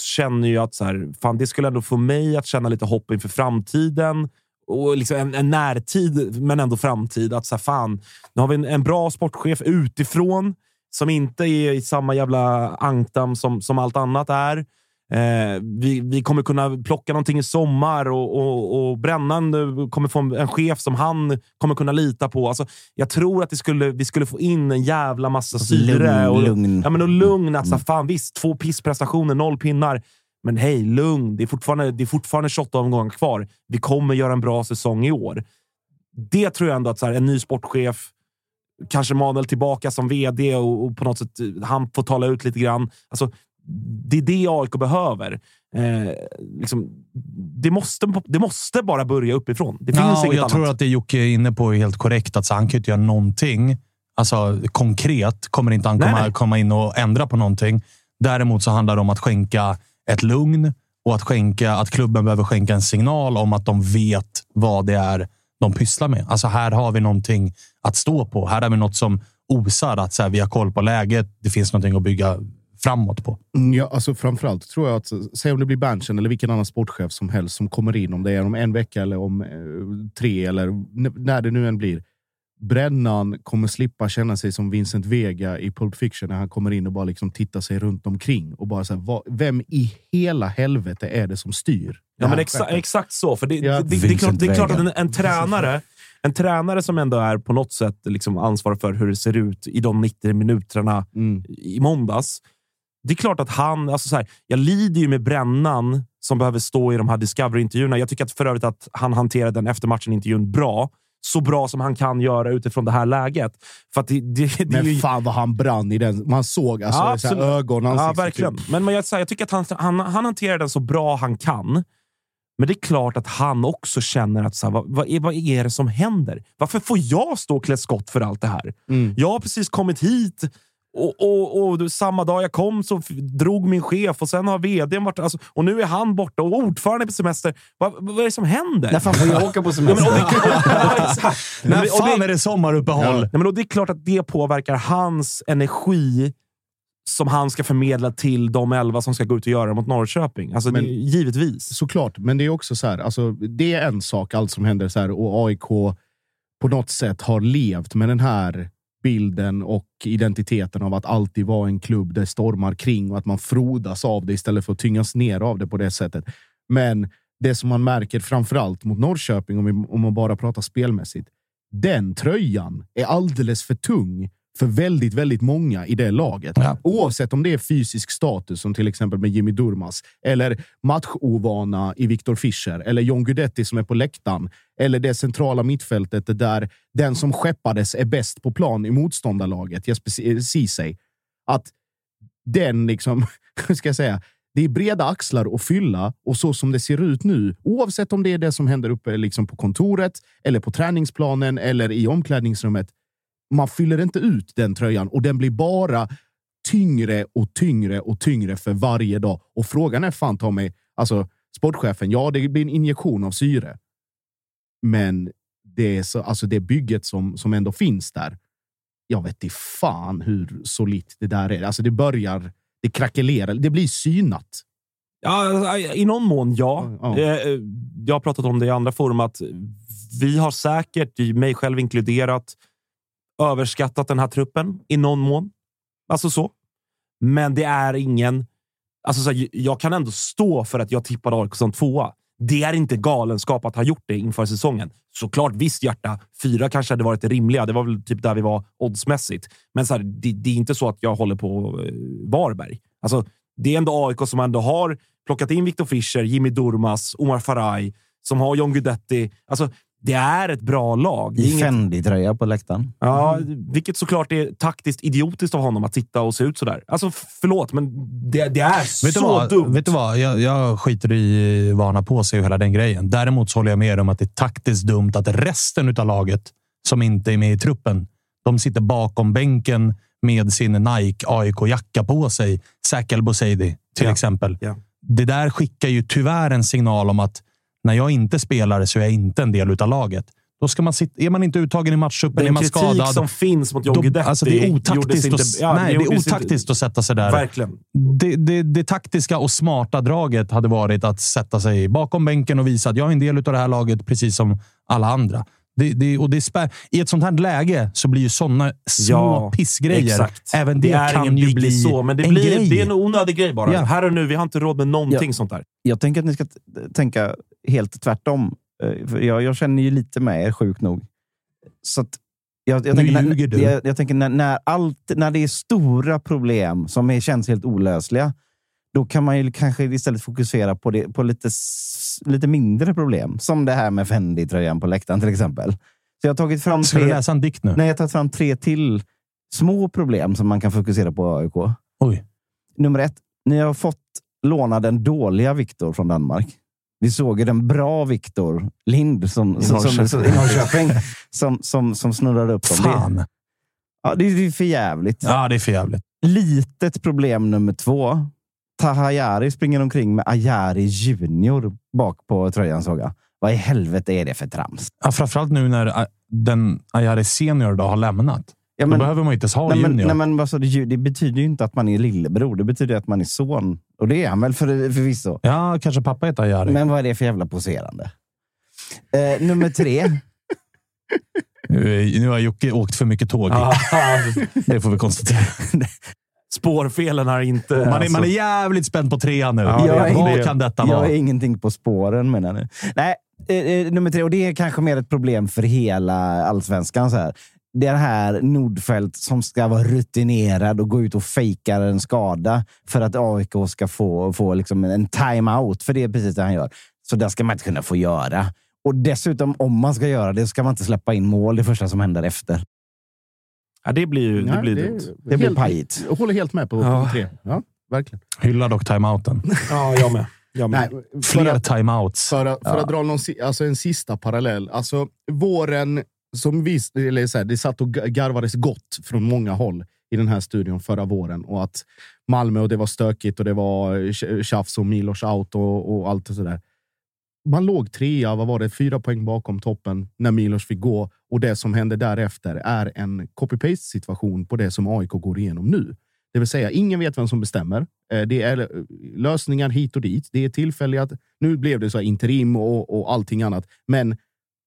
känner ju att så här, fan, det skulle ändå få mig att känna lite hopp inför framtiden. Och liksom en, en närtid, men ändå framtid. Att så här, fan, nu har vi en, en bra sportchef utifrån som inte är i samma jävla ankdam som, som allt annat är. Eh, vi, vi kommer kunna plocka någonting i sommar och, och, och Brännan kommer få en, en chef som han kommer kunna lita på. Alltså, jag tror att det skulle, vi skulle få in en jävla massa syre. Lugn, och, lugn. Ja, men och lugn. Att, så här, fan, visst, två pissprestationer, noll pinnar. Men hej, lugn. Det är fortfarande, det är fortfarande 28 omgångar kvar. Vi kommer göra en bra säsong i år. Det tror jag ändå att så här, en ny sportchef, kanske Manuel tillbaka som vd och, och på något sätt eh, han får tala ut lite grann. Alltså, det är det AIK behöver. Eh, liksom, det, måste, det måste bara börja uppifrån. Det finns Ja, inget jag annat. tror att det Jocke är inne på är helt korrekt. Att så han kan ju inte göra någonting alltså konkret, kommer inte han komma, Nej, nej. komma in och ändra på någonting. Däremot så handlar det om att skänka ett lugn och att, skänka, att klubben behöver skänka en signal om att de vet vad det är de pysslar med. Alltså här har vi någonting att stå på. Här har vi något som osar att så här, vi har koll på läget. Det finns någonting att bygga framåt på. Mm, Ja, alltså framförallt tror jag att, säg om det blir Berntsen eller vilken annan sportchef som helst som kommer in, om det är om en vecka eller om eh, tre eller när det nu än blir. Brännan kommer slippa känna sig som Vincent Vega i Pulp Fiction när han kommer in och bara liksom tittar sig runt omkring och bara så här, vad, vem i hela helvete är det som styr? Ja, men exa skeppet? exakt så. För det, Ja. det, det, det, är klart, det är klart att en, en tränare en tränare som ändå är på något sätt liksom ansvarig för hur det ser ut i de 90 minuterna Mm. i måndags. Det är klart att han... Alltså så här, jag lider ju med Brännan som behöver stå i de här Discovery-intervjuerna. Jag tycker att för övrigt att han hanterade den efter matchen-intervjun bra. Så bra som han kan göra utifrån det här läget. För det, det, det är Men ju, fan vad han brann i den. Man såg alltså, Ja, så här, ögon, Ja, verkligen. typ. Men, men jag, här, jag tycker att han, han, han hanterar den så bra han kan. Men det är klart att han också känner att så här, vad, vad, är, vad är det som händer? Varför får jag stå och klä skott för allt det här? Mm. Jag har precis kommit hit och, och, och samma dag jag kom så drog min chef och sen har vdn varit... Alltså, och nu är han borta och ordförande är på semester. Vad, vad är det som händer? När fan får jag åka på semester? Ja, men, det, ja. När fan är det sommaruppehåll? Nej, men och det är klart att det påverkar hans energi som han ska förmedla till de elva som ska gå ut och göra det mot Norrköping. Alltså, Men- det, givetvis. Såklart, men det är också så här. Alltså, det är en sak, allt som händer så här och AIK på något sätt har levt med den här bilden och identiteten av att alltid vara en klubb där stormar kring och att man frodas av det istället för att tyngas ner av det på det sättet. Men det som man märker framförallt mot Norrköping, om, vi, om man bara pratar spelmässigt, den tröjan är alldeles för tung för väldigt, väldigt många i det laget. Oavsett om det är fysisk status, som till exempel med Jimmy Durmas, eller matchovana i Viktor Fischer, eller John Guidetti som är på läktaren, eller det centrala mittfältet där den som skeppades är bäst på plan i motståndarlaget, Jesper eh, Ceesay. Att den liksom, hur ska jag säga, det är breda axlar att fylla och så som det ser ut nu, oavsett om det är det som händer uppe liksom på kontoret eller på träningsplanen eller i omklädningsrummet. Man fyller inte ut den tröjan och den blir bara tyngre och tyngre och tyngre för varje dag. Och frågan är fan ta mig, alltså sportchefen, ja, det blir en injektion av syre. Men det är så, alltså det bygget som, som ändå finns där. Jag vet inte fan hur solitt det där är. Alltså det börjar, det krackelerar, det blir synat. Ja, alltså, I någon mån, ja. Ja. Eh, eh, Jag har pratat om det i andra forum att vi har säkert, mig själv inkluderat, överskattat den här truppen i någon mån. Alltså så. Men det är ingen... Alltså så här, jag kan ändå stå för att jag tippade AIK som tvåa. Det är inte galenskap att ha gjort det inför säsongen. Såklart, visst hjärta. Fyra kanske hade varit det rimliga. Det var väl typ där vi var oddsmässigt. Men så här, det, det är inte så att jag håller på eh, Varberg. Alltså, det är ändå AIK som ändå har plockat in Viktor Fischer, Jimmy Durmas, Omar Faraj, som har John Guidetti. Alltså, det är ett bra lag. I Fendi-tröja på läktaren. Ja, vilket såklart är taktiskt idiotiskt av honom att sitta och se ut sådär. Alltså, förlåt, men det, det är Vet så vad? dumt. Vet du vad? Jag, jag skiter i vad han har på sig och hela den grejen. Däremot så håller jag med om att det är taktiskt dumt att resten av laget som inte är med i truppen, de sitter bakom bänken med sin Nike AIK-jacka på sig. Säkel Boseidi till Ja. exempel. Ja. Det där skickar ju tyvärr en signal om att när jag inte spelar så är jag inte en del av laget. Då ska man sitta, är man inte uttagen i matchtruppen, är Den man kritik skadad. som finns mot John Guidetti alltså det är otaktiskt, inte- att, ja, det nej, det är otaktiskt att sätta sig där. Verkligen. Det, det, det taktiska och smarta draget hade varit att sätta sig bakom bänken och visa att jag är en del av det här laget, precis som alla andra. Det, det, och det är spär, I ett sånt här läge så blir ju sådana små Ja, pissgrejer, Exakt. även det, är kan ju bli så, men det, en blir, grej. det är en onödig grej bara. Ja. Här och nu, vi har inte råd med någonting Ja. sånt där. Jag tänker att ni ska tänka helt tvärtom. Eh, Jag, jag känner ju lite med er, sjukt nog. Så att jag, jag tänker, när, du. Jag, jag tänker när, när, allt, när det är stora problem som är, känns helt olösliga, då kan man ju kanske istället fokusera på, det, på lite, lite mindre problem. Som det här med Fendi-tröjan på läktaren till exempel. Så jag har tagit fram Ska du tre, läsa en dikt nu? nej, jag har tagit fram tre till små problem som man kan fokusera på AIK. Oj. Nummer ett. Ni har fått låna den dåliga Viktor från Danmark. Vi såg ju den bra Viktor Lind som, I som, som, Norrköping. som, i Norrköping som, som, som snurrade upp dem. Det, Fan. Ja, det är för jävligt. Ja, det är för jävligt. Litet problem nummer två. Tahayari springer omkring med Ayari Junior bak på tröjan såg jag. Vad i helvete är det för trams? Ja, framförallt nu när äh, den Ayari Senior då har lämnat. Ja, då men- behöver man inte ens ha Nej, men, junior. nej, men sa du? det betyder ju inte att man är lillebror. Det betyder att man är son. Och det är han väl för, förvisso. Ja, kanske pappa heter Ayari. Men vad är det för jävla poserande? Eh, nummer tre. Nu nu har Jocke åkt för mycket tåg. Ja. Det får vi konstatera. Spårfelen har inte... Man är, alltså- man är jävligt spänd på trean nu. Ja, jag, är Vad ingen- kan detta jag vara? är ingenting på spåren menar jag nu. Nej, eh, eh, nummer tre. Och det är kanske mer ett problem för hela allsvenskan. Så här. Det här Nordfeldt som ska vara rutinerad och gå ut och fejkar en skada för att AIK ska få, få liksom en time-out. För det är precis det han gör. Så det ska man inte kunna få göra. Och dessutom, om man ska göra det, ska man inte släppa in mål det första som händer efter. Ja, det blir ju det Nej, blir det- dumt. Det blir Helt- pajigt. Jag håller helt med på Ja. tre. Ja, verkligen. Hylla dock timeouten. Ja, jag med. Jag med. Nej, för Fler att, timeouts. för att, för Ja. att dra någon, alltså en sista parallell. Alltså, våren som vi, eller så här, det satt och garvades gott från många håll i den här studion förra våren. Och att Malmö och det var stökigt och det var eh, tjafs och Milos out och, och allt och sådär. Man låg trea, vad var det, fyra poäng bakom toppen när Milos fick gå. Och det som hände därefter är en copy-paste situation på det som AIK går igenom nu. Det vill säga, ingen vet vem som bestämmer. Eh, det är eh, lösningar hit och dit. Det är tillfälliga... Nu blev det så här interim och, och allting annat. Men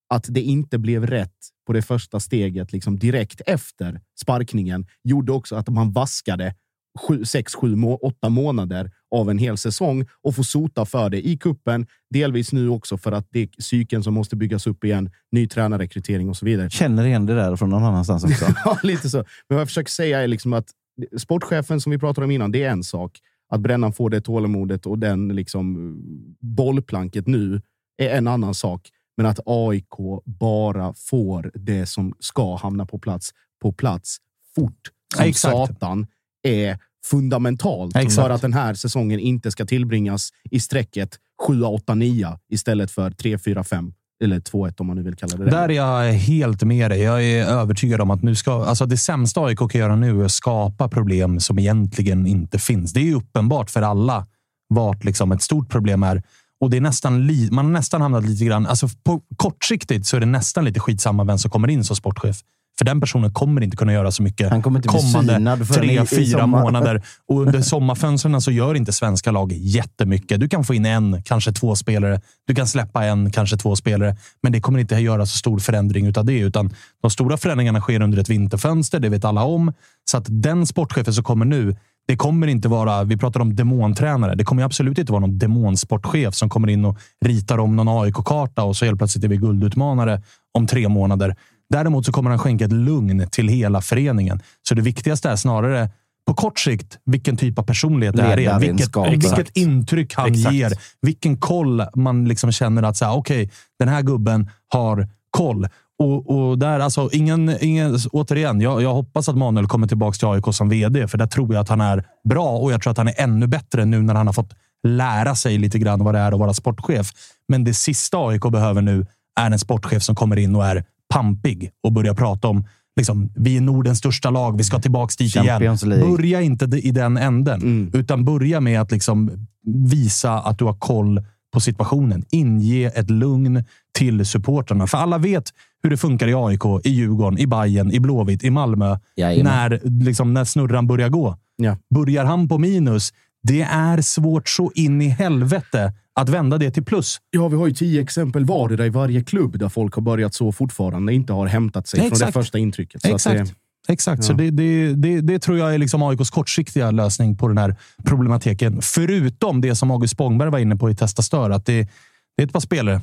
att det inte blev rätt på det första steget liksom direkt efter sparkningen gjorde också att man vaskade sju, sex, sju, må, åtta månader av en hel säsong och får sota för det i kuppen. Delvis nu också för att det är psyken som måste byggas upp igen. Ny tränarrekrytering och så vidare. Känner igen det där från någon annanstans också. Ja, lite så. Men vad jag försöker säga är liksom att sportchefen som vi pratade om innan, det är en sak. Att Brännan får det tålamodet och den liksom bollplanket nu är en annan sak. Men att AIK bara får det som ska hamna på plats på plats fort som Ja, satan är fundamentalt Exakt. för att den här säsongen inte ska tillbringas i strecket 7, 8, 9 istället för 3, 4, 5 eller 2, 1 om man nu vill kalla det det. Där är jag helt med dig. Jag är övertygad om att nu ska, alltså det sämsta AIK kan göra nu är att skapa problem som egentligen inte finns. Det är uppenbart för alla vart liksom ett stort problem är. Och det är nästan li, man har nästan hamnat lite grann... Alltså på kortsiktigt så är det nästan lite skitsamma vem som kommer in som sportchef. För den personen kommer inte kunna göra så mycket Han kommer inte kommande tre, fyra månader. Och under sommarfönstren så gör inte svenska lag jättemycket. Du kan få in en, kanske två spelare. Du kan släppa en, kanske två spelare. Men det kommer inte göra så stor förändring utav det. Utan de stora förändringarna sker under ett vinterfönster. Det vet alla om. Så att den sportchefen som kommer nu, det kommer inte vara... Vi pratar om demontränare. Det kommer absolut inte vara någon demonsportchef som kommer in och ritar om någon AIK-karta och så helt plötsligt är vi guldutmanare om tre månader. Däremot så kommer han skänka ett lugn till hela föreningen. Så det viktigaste är snarare på kort sikt vilken typ av personlighet det här är. Vilket, vilket intryck han Exakt. ger. Vilken koll man liksom känner att så här, okej, den här gubben har koll. Och, och där, alltså, ingen, ingen, återigen, jag, jag hoppas att Manuel kommer tillbaka till AIK som vd, för där tror jag att han är bra och jag tror att han är ännu bättre nu när han har fått lära sig lite grann vad det är att vara sportchef. Men det sista AIK behöver nu är en sportchef som kommer in och är pampig och börjar prata om Liksom, vi är Nordens största lag, vi ska tillbaka dit Champions igen. League. Börja inte i den änden, Mm. utan börja med att liksom visa att du har koll på situationen. Inge ett lugn till supportrarna. För alla vet hur det funkar i AIK, i Djurgården, i Bayern, i Blåvitt, i Malmö. Jajamän. När, liksom, när snurran börjar gå. Ja. Börjar han på minus, det är svårt så in i helvete att vända det till plus. Ja, vi har ju tio exempel vardera i varje klubb där folk har börjat så fortfarande inte har hämtat sig från det första intrycket. Så Exakt. Att det, Exakt, så Ja. det, det, det, det tror jag är liksom AIKs kortsiktiga lösning på den här problematiken. Förutom det som August Spångberg var inne på i Testa Stör, att det, det är ett par spelare,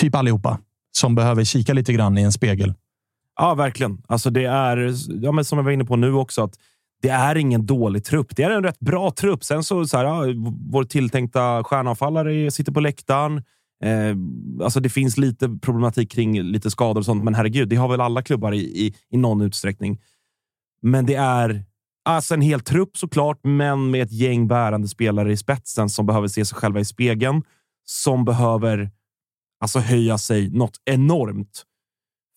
typ allihopa, som behöver kika lite grann i en spegel. Ja, verkligen. Alltså det är, ja, men som jag var inne på nu också, att det är ingen dålig trupp. Det är en rätt bra trupp. Sen så, så här, ja, vår tilltänkta stjärnavfallare sitter på läktaren. Eh, alltså det finns lite problematik kring lite skador och sånt, men herregud, det har väl alla klubbar i, i, i någon utsträckning. Men det är alltså en hel trupp såklart, men med ett gäng bärande spelare i spetsen som behöver se sig själva i spegeln, som behöver alltså höja sig något enormt.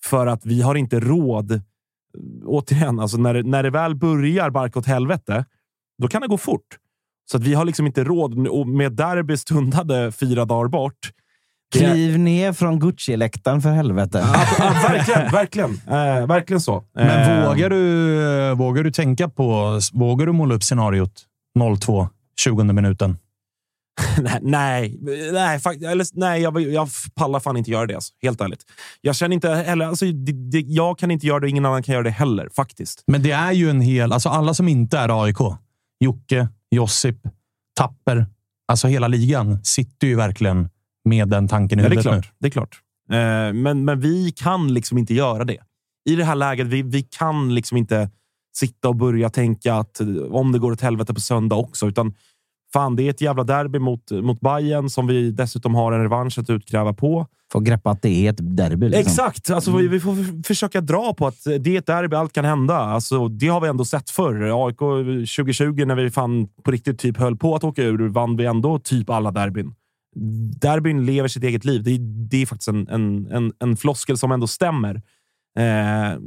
För att vi har inte råd återigen, alltså när, när det väl börjar barka åt helvete, då kan det gå fort. Så att vi har liksom inte råd och med derby stundade fyra dagar bort. Kliv ner från Gucci-läktaren för helvete. Ja, ja, verkligen, verkligen, eh, verkligen så. Men Eh, vågar du, vågar du tänka på... Vågar du måla upp scenariot 0-2, 20 minuten? nej, nej, nej, fakt- eller, nej jag, jag pallar fan inte göra det. Alltså, helt ärligt. Jag känner inte heller... Alltså, det, det, jag kan inte göra det, ingen annan kan göra det heller. Faktiskt. Men det är ju en hel... Alltså alla som inte är AIK, Jocke, Josip, Tapper, alltså hela ligan, sitter ju verkligen med den tanken i Ja, det är huvudet nu. klart. Det är klart. Eh, men, men vi kan liksom inte göra det. I det här läget, vi, vi kan liksom inte sitta och börja tänka att eh, om det går åt helvete på söndag också. Utan fan, det är ett jävla derby mot, mot Bayern som vi dessutom har en revansch att utkräva på. Får greppa att det är ett derby. Liksom. Exakt! Alltså, vi, vi får försöka dra på att det är ett derby, allt kan hända. Alltså, det har vi ändå sett förr. AIK 2020, när vi fan på riktigt typ höll på att åka ur, vann vi ändå typ alla derbyn. Derbyn lever sitt eget liv. Det är, det är faktiskt en, en, en, en floskel som ändå stämmer. Eh,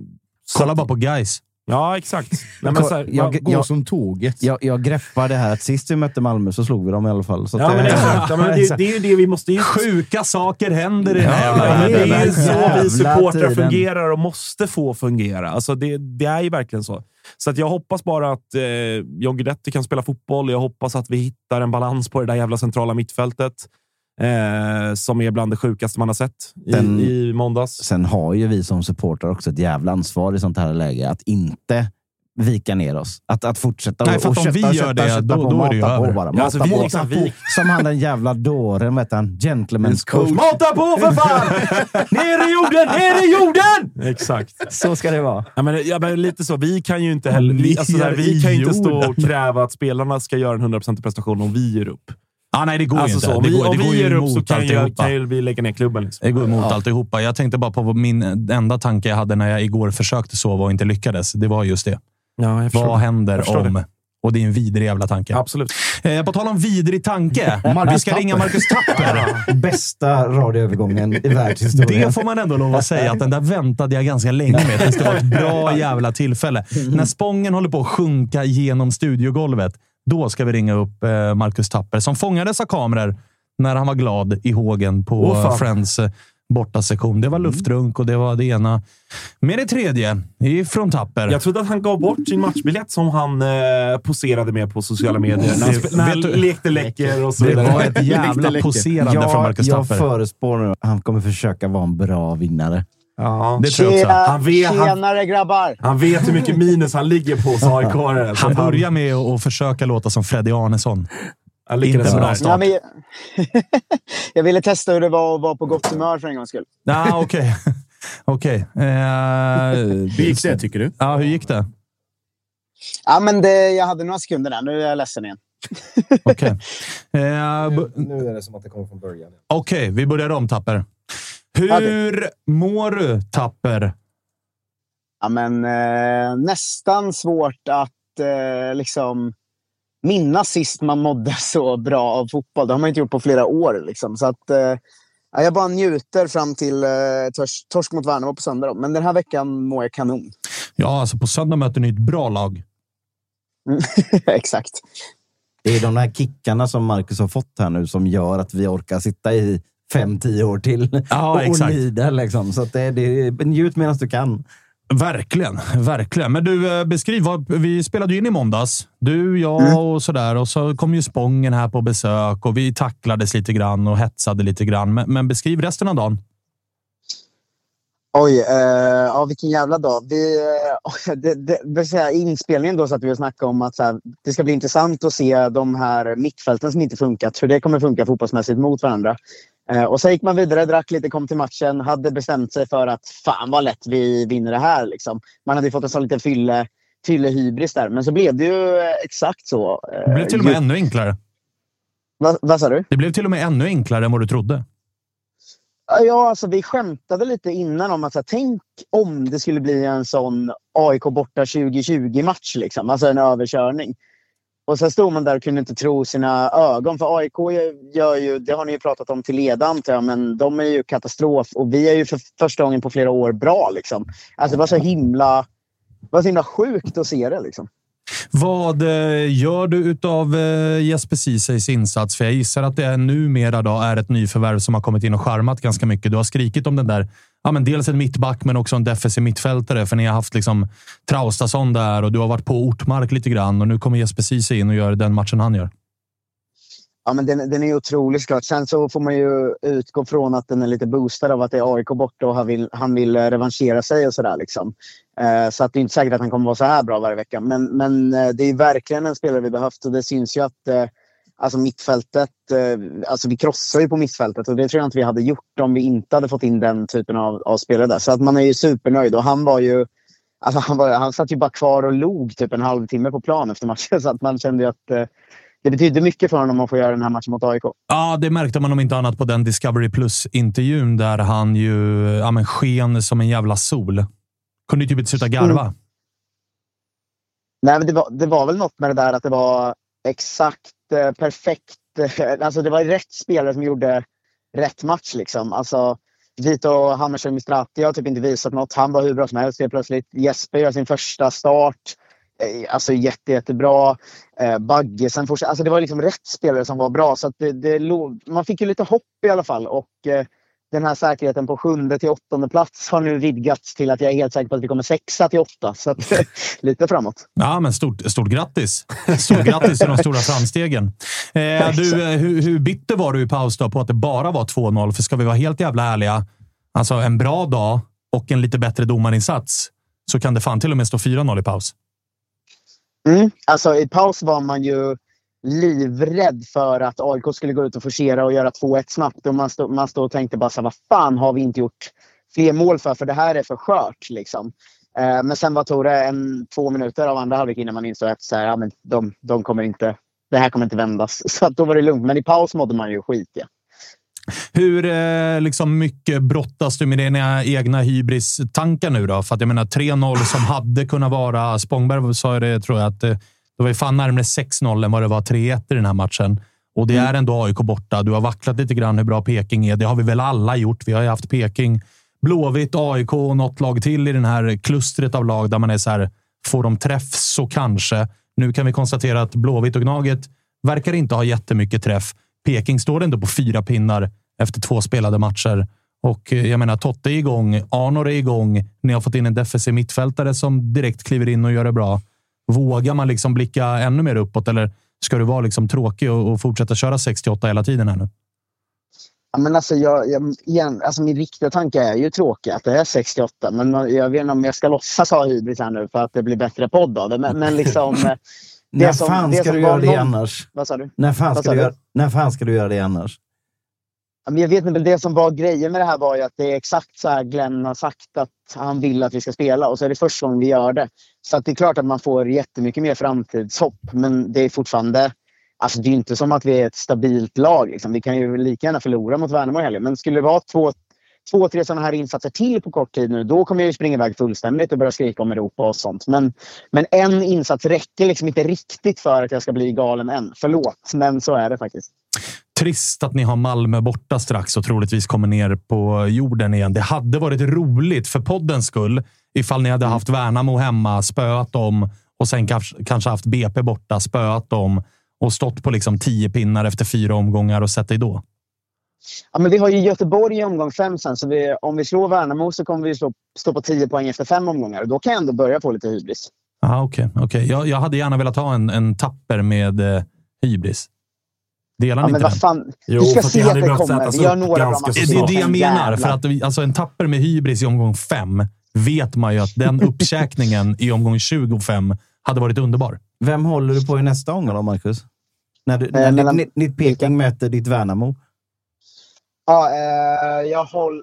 Kolla att- bara på guys. Ja, exakt. Nej, men så här, jag, Gå jag, som tåget. jag, jag greppar det här att sist vi mötte Malmö så slog vi dem i alla fall. Ja, det- men exakt. Ja, men det, det är ju det vi måste... Sjuka saker händer i den här Ja, jävla det är ju så vi supportrar fungerar och måste få fungera. Alltså det, det är ju verkligen så. Så att jag hoppas bara att eh, John Guidetti kan spela fotboll. Jag hoppas att vi hittar en balans på det där jävla centrala mittfältet. Eh, som är bland det sjukaste man har sett i, Den- i måndags. Sen har ju vi som supportrar också ett jävla ansvar i sånt här läge att inte vika ner oss. Att, att fortsätta Nej, för att och om vi kötta, gör det, då- på, då är det ju mata på över. bara. Ja, alltså, Mata vi- på. exakt, vi- Som han den jävla dåren, vet han? Gentlemen's coach. Mata på för fan! ner i jorden! Ner i jorden! Exakt. Så ska det vara. Ja, men, ja, men lite så. Vi kan ju inte heller... Vi, alltså, så här, vi kan ju inte stå och kräva att spelarna ska göra en 100% prestation om vi ger upp. Ah, nej, det går Alltså inte. så, om det vi, går, om det går vi ger upp så kan, jag, kan ju vi lägga ner klubben. Liksom. Det går emot alltihopa. Jag tänkte bara på min enda tanke jag hade när jag igår försökte sova och inte lyckades. Det var just det. Ja, Vad det. händer om... det. Och det är en vidrig jävla tanke. Absolut. Eh, på tal om vidrig tanke. vi ska ringa Marcus Tapper. Bästa radioövergången i världshistorien. Det får man ändå lov att säga att den där väntade jag ganska länge med tills det var ett bra jävla tillfälle. När Spången håller på att sjunka genom studiogolvet, då ska vi ringa upp eh, Marcus Tapper som fångades av kameror när han var glad i hågen på Friends eh, bortasektion. Det var luftrunk och det var det ena med det tredje ifrån Tapper. Jag trodde att han gav bort sin matchbiljett som han eh, poserade med på sociala medier. När han, Det- när han lekte läcker och så det vidare. var ett jävla poserande från Jag, Marcus jag Tapper. förespår nu han kommer försöka vara en bra vinnare. Ja. Det tror jag också. Han vet, han, Tjenare grabbar! han vet hur mycket minus han ligger på hos aik Han börjar med att att försöka låta som Freddy Arnesson. Han lyckades Inte bra start. Ja, men jag... jag ville testa hur det var att vara på gott humör för en gångs skull. Ja, okej. Okej. Eh, Hur gick det, tycker du? Ja, hur gick det? Ja, men det, jag hade några sekunder där. Nu är jag ledsen igen. Okej. Eh, bu- Nu är det som att det kommer från början. Okej, vi börjar om, Tapper. Hur mår du, Tapper? Ja, men, eh, nästan svårt att eh, liksom minnas sist man mådde så bra av fotboll. Det har man inte gjort på flera år. Liksom. Så att, eh, ja, jag bara njuter fram till eh, tors torsk mot Värnamo på söndag. Då. Men den här veckan mår jag kanon. Ja, alltså på söndag möter ni ett bra lag. Exakt. Det är de här kickarna som Marcus har fått här nu som gör att vi orkar sitta i fem, tio år till Ja, och, och lida. Liksom. Så att det, det, njut medan du kan. Verkligen, verkligen. Men du, eh, beskriv. Vad, vi spelade ju in i måndags. Du, jag och sådär. Och så kom ju Spången här på besök och vi tacklades lite grann och hetsade lite grann. Men, men beskriv resten av dagen. Oj, eh, ja, vilken jävla dag. Vi, eh, det, det, det säga, I inspelningen då satt vi och snackade om att så här, det ska bli intressant att se de här mittfälten som inte funkat. Hur det kommer funka fotbollsmässigt mot varandra. Eh, och sen gick man vidare, drack lite, kom till matchen. Hade bestämt sig för att fan vad lätt vi vinner det här. Liksom. Man hade ju fått en sån liten fylle, fylle hybris där. Men så blev det ju eh, exakt så. Eh, Det blev till och med ju- ännu enklare. vad, vad sa du? Det blev till och med ännu enklare än vad du trodde. Ja, alltså vi skämtade lite innan om att här, tänk om det skulle bli en sån AIK borta 2020-match. Liksom. Alltså en överkörning. Och sen stod man där och kunde inte tro sina ögon. För AIK gör ju, det har ni ju pratat om till leda antar jag, men de är ju katastrof. Och vi är ju för första gången på flera år bra. Liksom. Alltså det var så himla var så himla sjukt att se det. Liksom. Vad eh, gör du utav eh, Jesper Ceesays insats? För jag gissar att det är numera då är ett nyförvärv som har kommit in och charmat ganska mycket. Du har skrikit om den där, ja, men dels en mittback, men också en defensiv mittfältare. För ni har haft liksom Traustason där och du har varit på Ortmark lite grann och nu kommer Jesper Ceesay in och gör den matchen han gör. Ja, men den, den är otrolig såklart. Sen så får man ju utgå från att den är lite boostad av att det är AIK borta och han vill, han vill eh, revanschera sig och sådär. Liksom. Eh, så att det är inte säkert att han kommer vara så här bra varje vecka. Men, men eh, det är verkligen en spelare vi behövt och det syns ju att eh, alltså mittfältet, eh, alltså vi krossar ju på mittfältet och det tror jag inte vi hade gjort om vi inte hade fått in den typen av, av spelare där. Så att man är ju supernöjd och han var ju Alltså han, var, han satt ju bara kvar och log typ en halvtimme på plan efter matchen. Så att man kände ju att eh, det betyder mycket för honom att få göra den här matchen mot AIK. Ja, det märkte man om inte annat på den Discovery Plus-intervjun där han ju ja, men sken som en jävla sol. Kunde ju typ inte sluta garva. Mm. Nej, men det var, det var väl något med det där att det var exakt eh, perfekt. Eh, alltså det var rätt spelare som gjorde rätt match. Liksom. Alltså, Vito Hammarström Mistrati har typ inte visat något. Han var hur bra som helst helt plötsligt. Jesper gör sin första start. Eh, alltså jätte, jättebra. Eh, Bagge sen fortsatte. Alltså det var liksom rätt spelare som var bra. Så det, det, man fick ju lite hopp i alla fall. Och eh, den här säkerheten på sjunde till åttonde plats har nu vidgats till att jag är helt säker på att vi kommer sexa till åtta. Så att, lite framåt. Ja, men stort, stort grattis! Stort grattis till de stora framstegen. Eh, du, eh, hur, hur bitter var du i paus då på att det bara var 2-0? För ska vi vara helt jävla ärliga, alltså en bra dag och en lite bättre domarinsats så kan det fan till och med stå 4-0 i paus. Mm. Alltså, I paus var man ju livrädd för att AIK skulle gå ut och forcera och göra 2-1 snabbt. Och man, stod, man stod och tänkte bara så här, vad fan har vi inte gjort fler mål för? För det här är för skört. Liksom. Eh, men sen var tog det en, två minuter av andra halvlek innan man insåg att så här, ja, men de, de kommer inte, det här kommer inte vändas. Så då var det lugnt. Men i paus mådde man ju skit. Ja. Hur eh, liksom mycket brottas du med dina egna hybris-tankar nu då? För att jag menar 3-0 som hade kunnat vara... Spångberg sa det, tror jag, att det, det var ju fan närmare 6-0 än vad det var 3-1 i den här matchen. Och det mm. är ändå AIK borta. Du har vacklat lite grann hur bra Peking är. Det har vi väl alla gjort. Vi har ju haft Peking, Blåvitt, AIK och något lag till i den här klustret av lag där man är så här. Får de träff så kanske. Nu kan vi konstatera att Blåvitt och Gnaget verkar inte ha jättemycket träff. Peking står ändå på fyra pinnar efter två spelade matcher. Och eh, jag menar, Totte är igång. Arnor är igång. Ni har fått in en defensiv mittfältare som direkt kliver in och gör det bra. Vågar man liksom blicka ännu mer uppåt eller ska du vara liksom tråkig och, och fortsätta köra 68 hela tiden här nu? Ja, men alltså, jag, jag, igen, alltså min riktiga tanke är ju tråkig, att det är 68. Men jag vet inte om jag ska låtsas ha hybris här nu för att det blir bättre podd av det. Men, men liksom... När som, fan ska du göra det någon... annars? Vad sa du? När fan, ska du, göra... När fan ska du göra det annars? Jag vet inte, det som var grejen med det här var ju att det är exakt så här Glenn har sagt att han vill att vi ska spela och så är det första gången vi gör det. Så det är klart att man får jättemycket mer framtidshopp men det är fortfarande Alltså det är inte som att vi är ett stabilt lag. Liksom. Vi kan ju lika gärna förlora mot Värnamo i helgen. Men skulle det vara två, två, tre sådana här insatser till på kort tid nu, då kommer jag ju springa iväg fullständigt och börja skrika om Europa och sånt. Men, men en insats räcker liksom inte riktigt för att jag ska bli galen än. Förlåt, men så är det faktiskt. Trist att ni har Malmö borta strax och troligtvis kommer ner på jorden igen. Det hade varit roligt för poddens skull ifall ni hade haft Värnamo hemma, spöat dem och sen kanske, kanske haft BP borta, spöat dem och stått på liksom tio pinnar efter fyra omgångar och sett dig då. Ja, men vi har ju Göteborg i omgång fem sen, så vi, om vi slår Värnamo så kommer vi stå, stå på tio poäng efter fem omgångar. Då kan jag ändå börja få lite hybris. Okej, okay, okay. jag, jag hade gärna velat ha en, en tapper med eh, hybris. Delar ja, ni inte den? Fan, jo, du ska se att det kommer. Vi gör några bra matcher. Det är det jag menar. För att, alltså, en tapper med hybris i omgång fem vet man ju att den uppkäkningen i omgång 25 hade varit underbar. Vem håller du på i nästa omgång då, Marcus? När, du, när eh, ditt, ditt Peking möter ditt Värnamo? Ja, eh, jag, håll,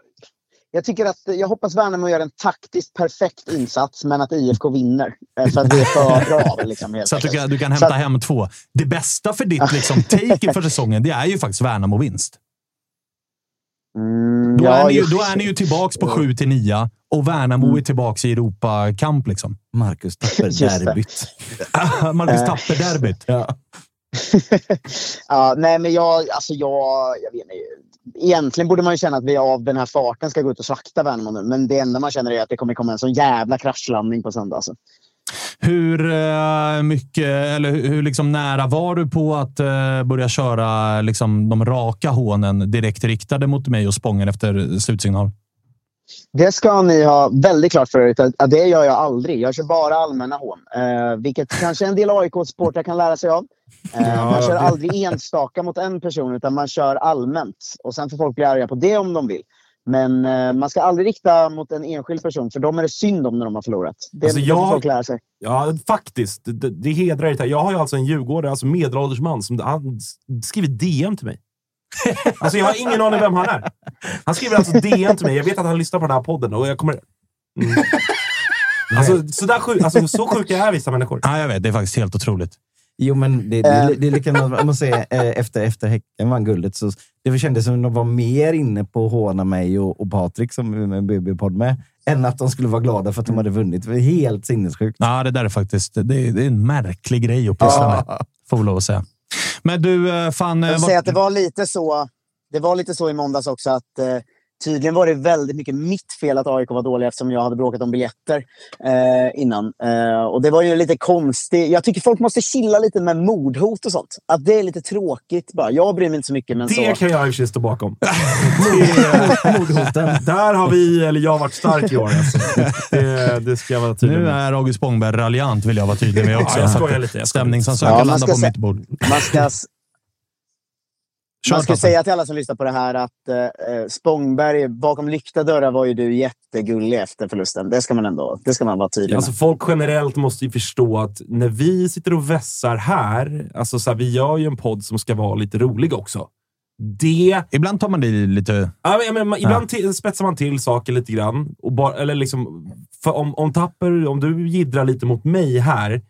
jag, tycker att, jag hoppas Värnamo gör en taktiskt perfekt insats, men att IFK vinner. Eh, för att det är för bra. Liksom, så att du kan, du kan hämta att, hem två. Det bästa för ditt liksom, take inför säsongen, det är ju faktiskt Värnamo-vinst. Mm, då, ja, är ni, då är ni ju tillbaka på 7 till 9 och Värnamo mm. är tillbaka i Europakamp. Liksom. Marcus Tapper-derbyt. Marcus Tapper-derbyt. ja. ja, nej, men jag, alltså jag, jag vet inte. Egentligen borde man ju känna att vi av den här farten ska gå ut och slakta Värnamo nu. Men det enda man känner är att det kommer komma en sån jävla kraschlandning på söndag. Alltså. Hur eh, mycket, eller hur, liksom nära var du på att eh, börja köra liksom, de raka hånen direkt riktade mot mig och Spången efter slutsignal? Det ska ni ha väldigt klart för er. att Det gör jag aldrig. Jag kör bara allmänna hån. Eh, vilket kanske en del AIK-supportrar kan lära sig av. Eh, man kör aldrig enstaka mot en person, utan man kör allmänt. Och Sen får folk bli arga på det om de vill. Men eh, man ska aldrig rikta mot en enskild person, för de är det synd om när de har förlorat. Det, Alltså, jag- får folk lära sig. Ja, faktiskt. Det, det hedrar det. Jag har ju alltså en djurgårdare, alltså medelålders man, som han skriver DM till mig. Alltså jag har ingen aning vem han är. Han skriver alltså DM till mig. Jag vet att han lyssnar på den här podden och jag kommer... Mm. Alltså, så, där sjuk, alltså, så sjuka är vissa människor. Ja, jag vet. Det är faktiskt helt otroligt. Jo, men det, det, det är likadant om man säger eh, efter, efter Häcken vann guldet. Så det kändes som att de var mer inne på att håna mig och, och Patrik som är med BB-podd med, än att de skulle vara glada för att de hade vunnit. Det var helt sinnessjukt. Ja, det där är faktiskt det är, det är en märklig grej att pyssla med. Får vi lov att säga. Men du, eh, fan... eh, Jag vart- säga att det var lite så. Det var lite så i måndags också att eh, tydligen var det väldigt mycket mitt fel att AIK var dåliga eftersom jag hade bråkat om biljetter eh, innan. Eh, och det var ju lite konstigt. Jag tycker folk måste chilla lite med mordhot och sånt. Att det är lite tråkigt bara. Jag bryr mig inte så mycket. Men Det så... kan jag i och för sig stå bakom. Mordhoten. Där har vi, eller jag, varit stark i år. Alltså. Det, det ska jag vara tydlig Nu med. är August Spångberg raljant, vill jag vara tydlig med också. Ja, jag skojar lite, Stämningsansökan Ja, landar på se- mitt bord. Man ska, Kör, man ska Tasse. säga till alla som lyssnar på det här att eh, Spångberg, bakom lyckta dörrar var ju du jättegullig efter förlusten. Det ska man ändå det ska man vara tydlig Alltså med. folk generellt måste ju förstå att när vi sitter och vässar här, alltså så här, vi gör ju en podd som ska vara lite rolig också. Det... Ibland tar man det lite... Ja, men, men, man- ibland till, spetsar man till saker lite grann. Och bara, eller liksom, om, om Tapper, om du jiddrar lite mot mig här,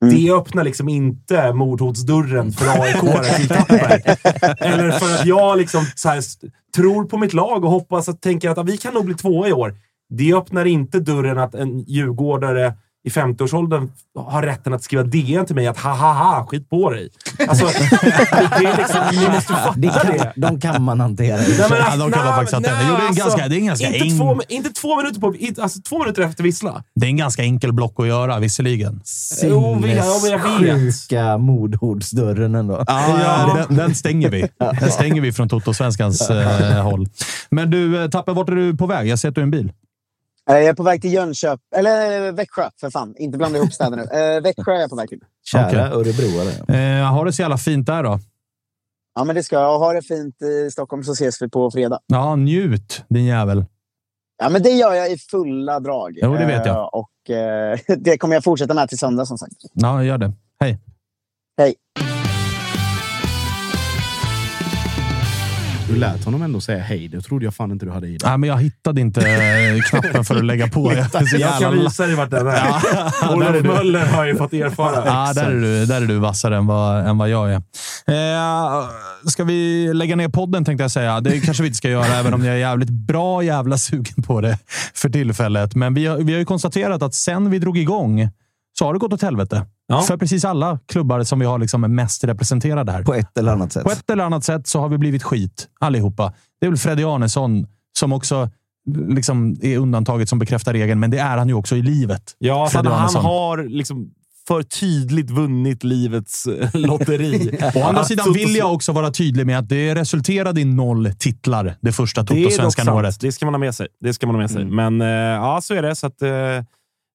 det öppnar liksom inte mordhotsdörren för AIK. Eller för att jag liksom här, tror på mitt lag och hoppas att tänker att vi kan nog bli tvåa i år. Det öppnar inte dörren att en djurgårdare i 50-årsåldern har rätten att skriva DN till mig att ha ha ha, skit på dig. Alltså, det är liksom, ni måste fatta Det kan, det. de kan man hantera. Nej, men Ja, alltså, de kan man faktiskt hantera. nej, Jo, det är en alltså, ganska- det är en ganska inte, eng- två, inte två minuter på, inte- alltså två minuter efter vissla. Det är en ganska enkel block att göra, visserligen. Jo, vi- ja, men jag vet. Sjuka mordhotsdörren ändå. Ja, Den, den stänger vi. Den stänger vi från Toto-svenskans eh, håll. Men du, eh, Tapper, vart är du på väg? Jag ser att du är en bil. Eh, Jag är på väg till Jönköping, eller eh, Växjö för fan. Inte blanda ihop städer nu. Eh, Växjö är jag på väg till. Kära Okej. örebroare. Eh, har det så jävla fint där då. Ja, men det ska jag. Ha det fint i Stockholm så ses vi på fredag. Ja, njut din jävel. Ja, men det gör jag i fulla drag. Jo, det vet jag. Eh, Och eh, det kommer jag fortsätta med till söndag som sagt. Ja, gör det. Hej. Hej. Du lät honom ändå säga hej. Det trodde jag fan inte du hade i dig. Nej, men jag hittade inte eh, knappen för att lägga på. Jag, Jag kan visa dig vart den är. Ja, Olof. Möller har ju fått erfara. Ja, där är, du, där är du vassare än vad, än vad jag är. Eh, ska vi lägga ner podden tänkte jag säga. Det kanske vi inte ska göra, även om jag är jävligt bra jävla sugen på det för tillfället. Men vi har, vi har ju konstaterat att sen vi drog igång så har det gått åt helvete. För precis alla klubbar som vi har liksom mest representerade här. På ett eller annat sätt. På ett eller annat sätt så har vi blivit skit allihopa. Det är väl Freddy Arnesson som också liksom är undantaget som bekräftar regeln, men det är han ju också i livet. Ja, för Freddy han Arnesson. har liksom för tydligt vunnit livets eh, lotteri. Å andra sidan vill jag också vara tydlig med att det resulterade i noll titlar det första Det är dock Toto-svenskan sant. året. Det ska man ha med sig. Det ska man ha med sig. Men eh, ja, så är det. Så att, eh,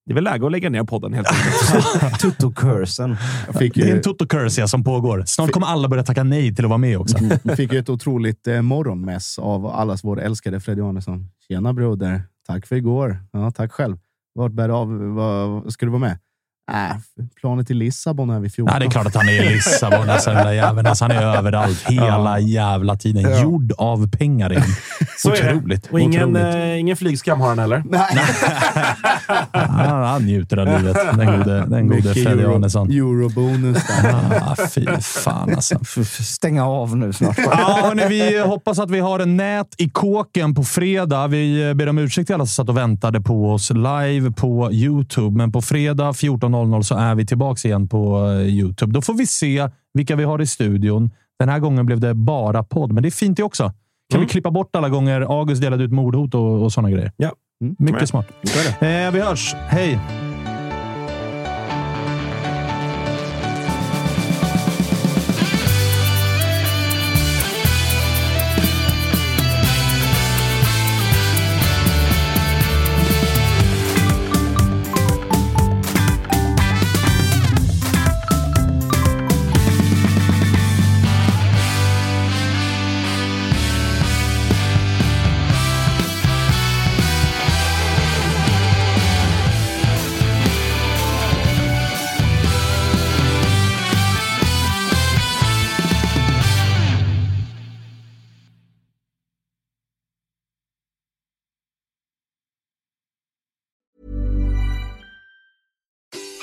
det är väl läge att lägga ner podden helt enkelt. Tutto-cursen. Det är en Toto-curse ja, som pågår. Snart kommer alla börja tacka nej till att vara med också. Vi fick ju ett otroligt eh, morgonmäss av allas vår älskade Freddy Arnesson. Tjena broder! Tack för igår. Ja, tack själv. Vart bär det av? Vad, ska du vara med? Äh, planet till Lissabon är vi 14. Ja, det är klart att han är i Lissabon, alltså, den där jäveln. Alltså, han är överallt hela jävla tiden. Ja. Gjord av pengar igen. Så är det. Otroligt. Och ingen, otroligt. eh, ingen flygskam har han heller. Han, han njuter av livet, den gode, den gode Freddy euro- Arnesson. Eurobonus. Ah, fy fan alltså. Stänga av nu snart. Ja, hörni, vi hoppas att vi har en nät i kåken på fredag. Vi ber om ursäkt till alla som satt och väntade på oss live på YouTube, men på fredag 14.00 19.00 så är vi tillbaka igen på eh, Youtube. Då får vi se vilka vi har i studion. Den här gången blev det bara podd, men det är fint det också. Kan Mm. vi klippa bort alla gånger August delade ut mordhot och, och sådana grejer? Ja. Mycket med. smart. Eh, vi hörs. Hej!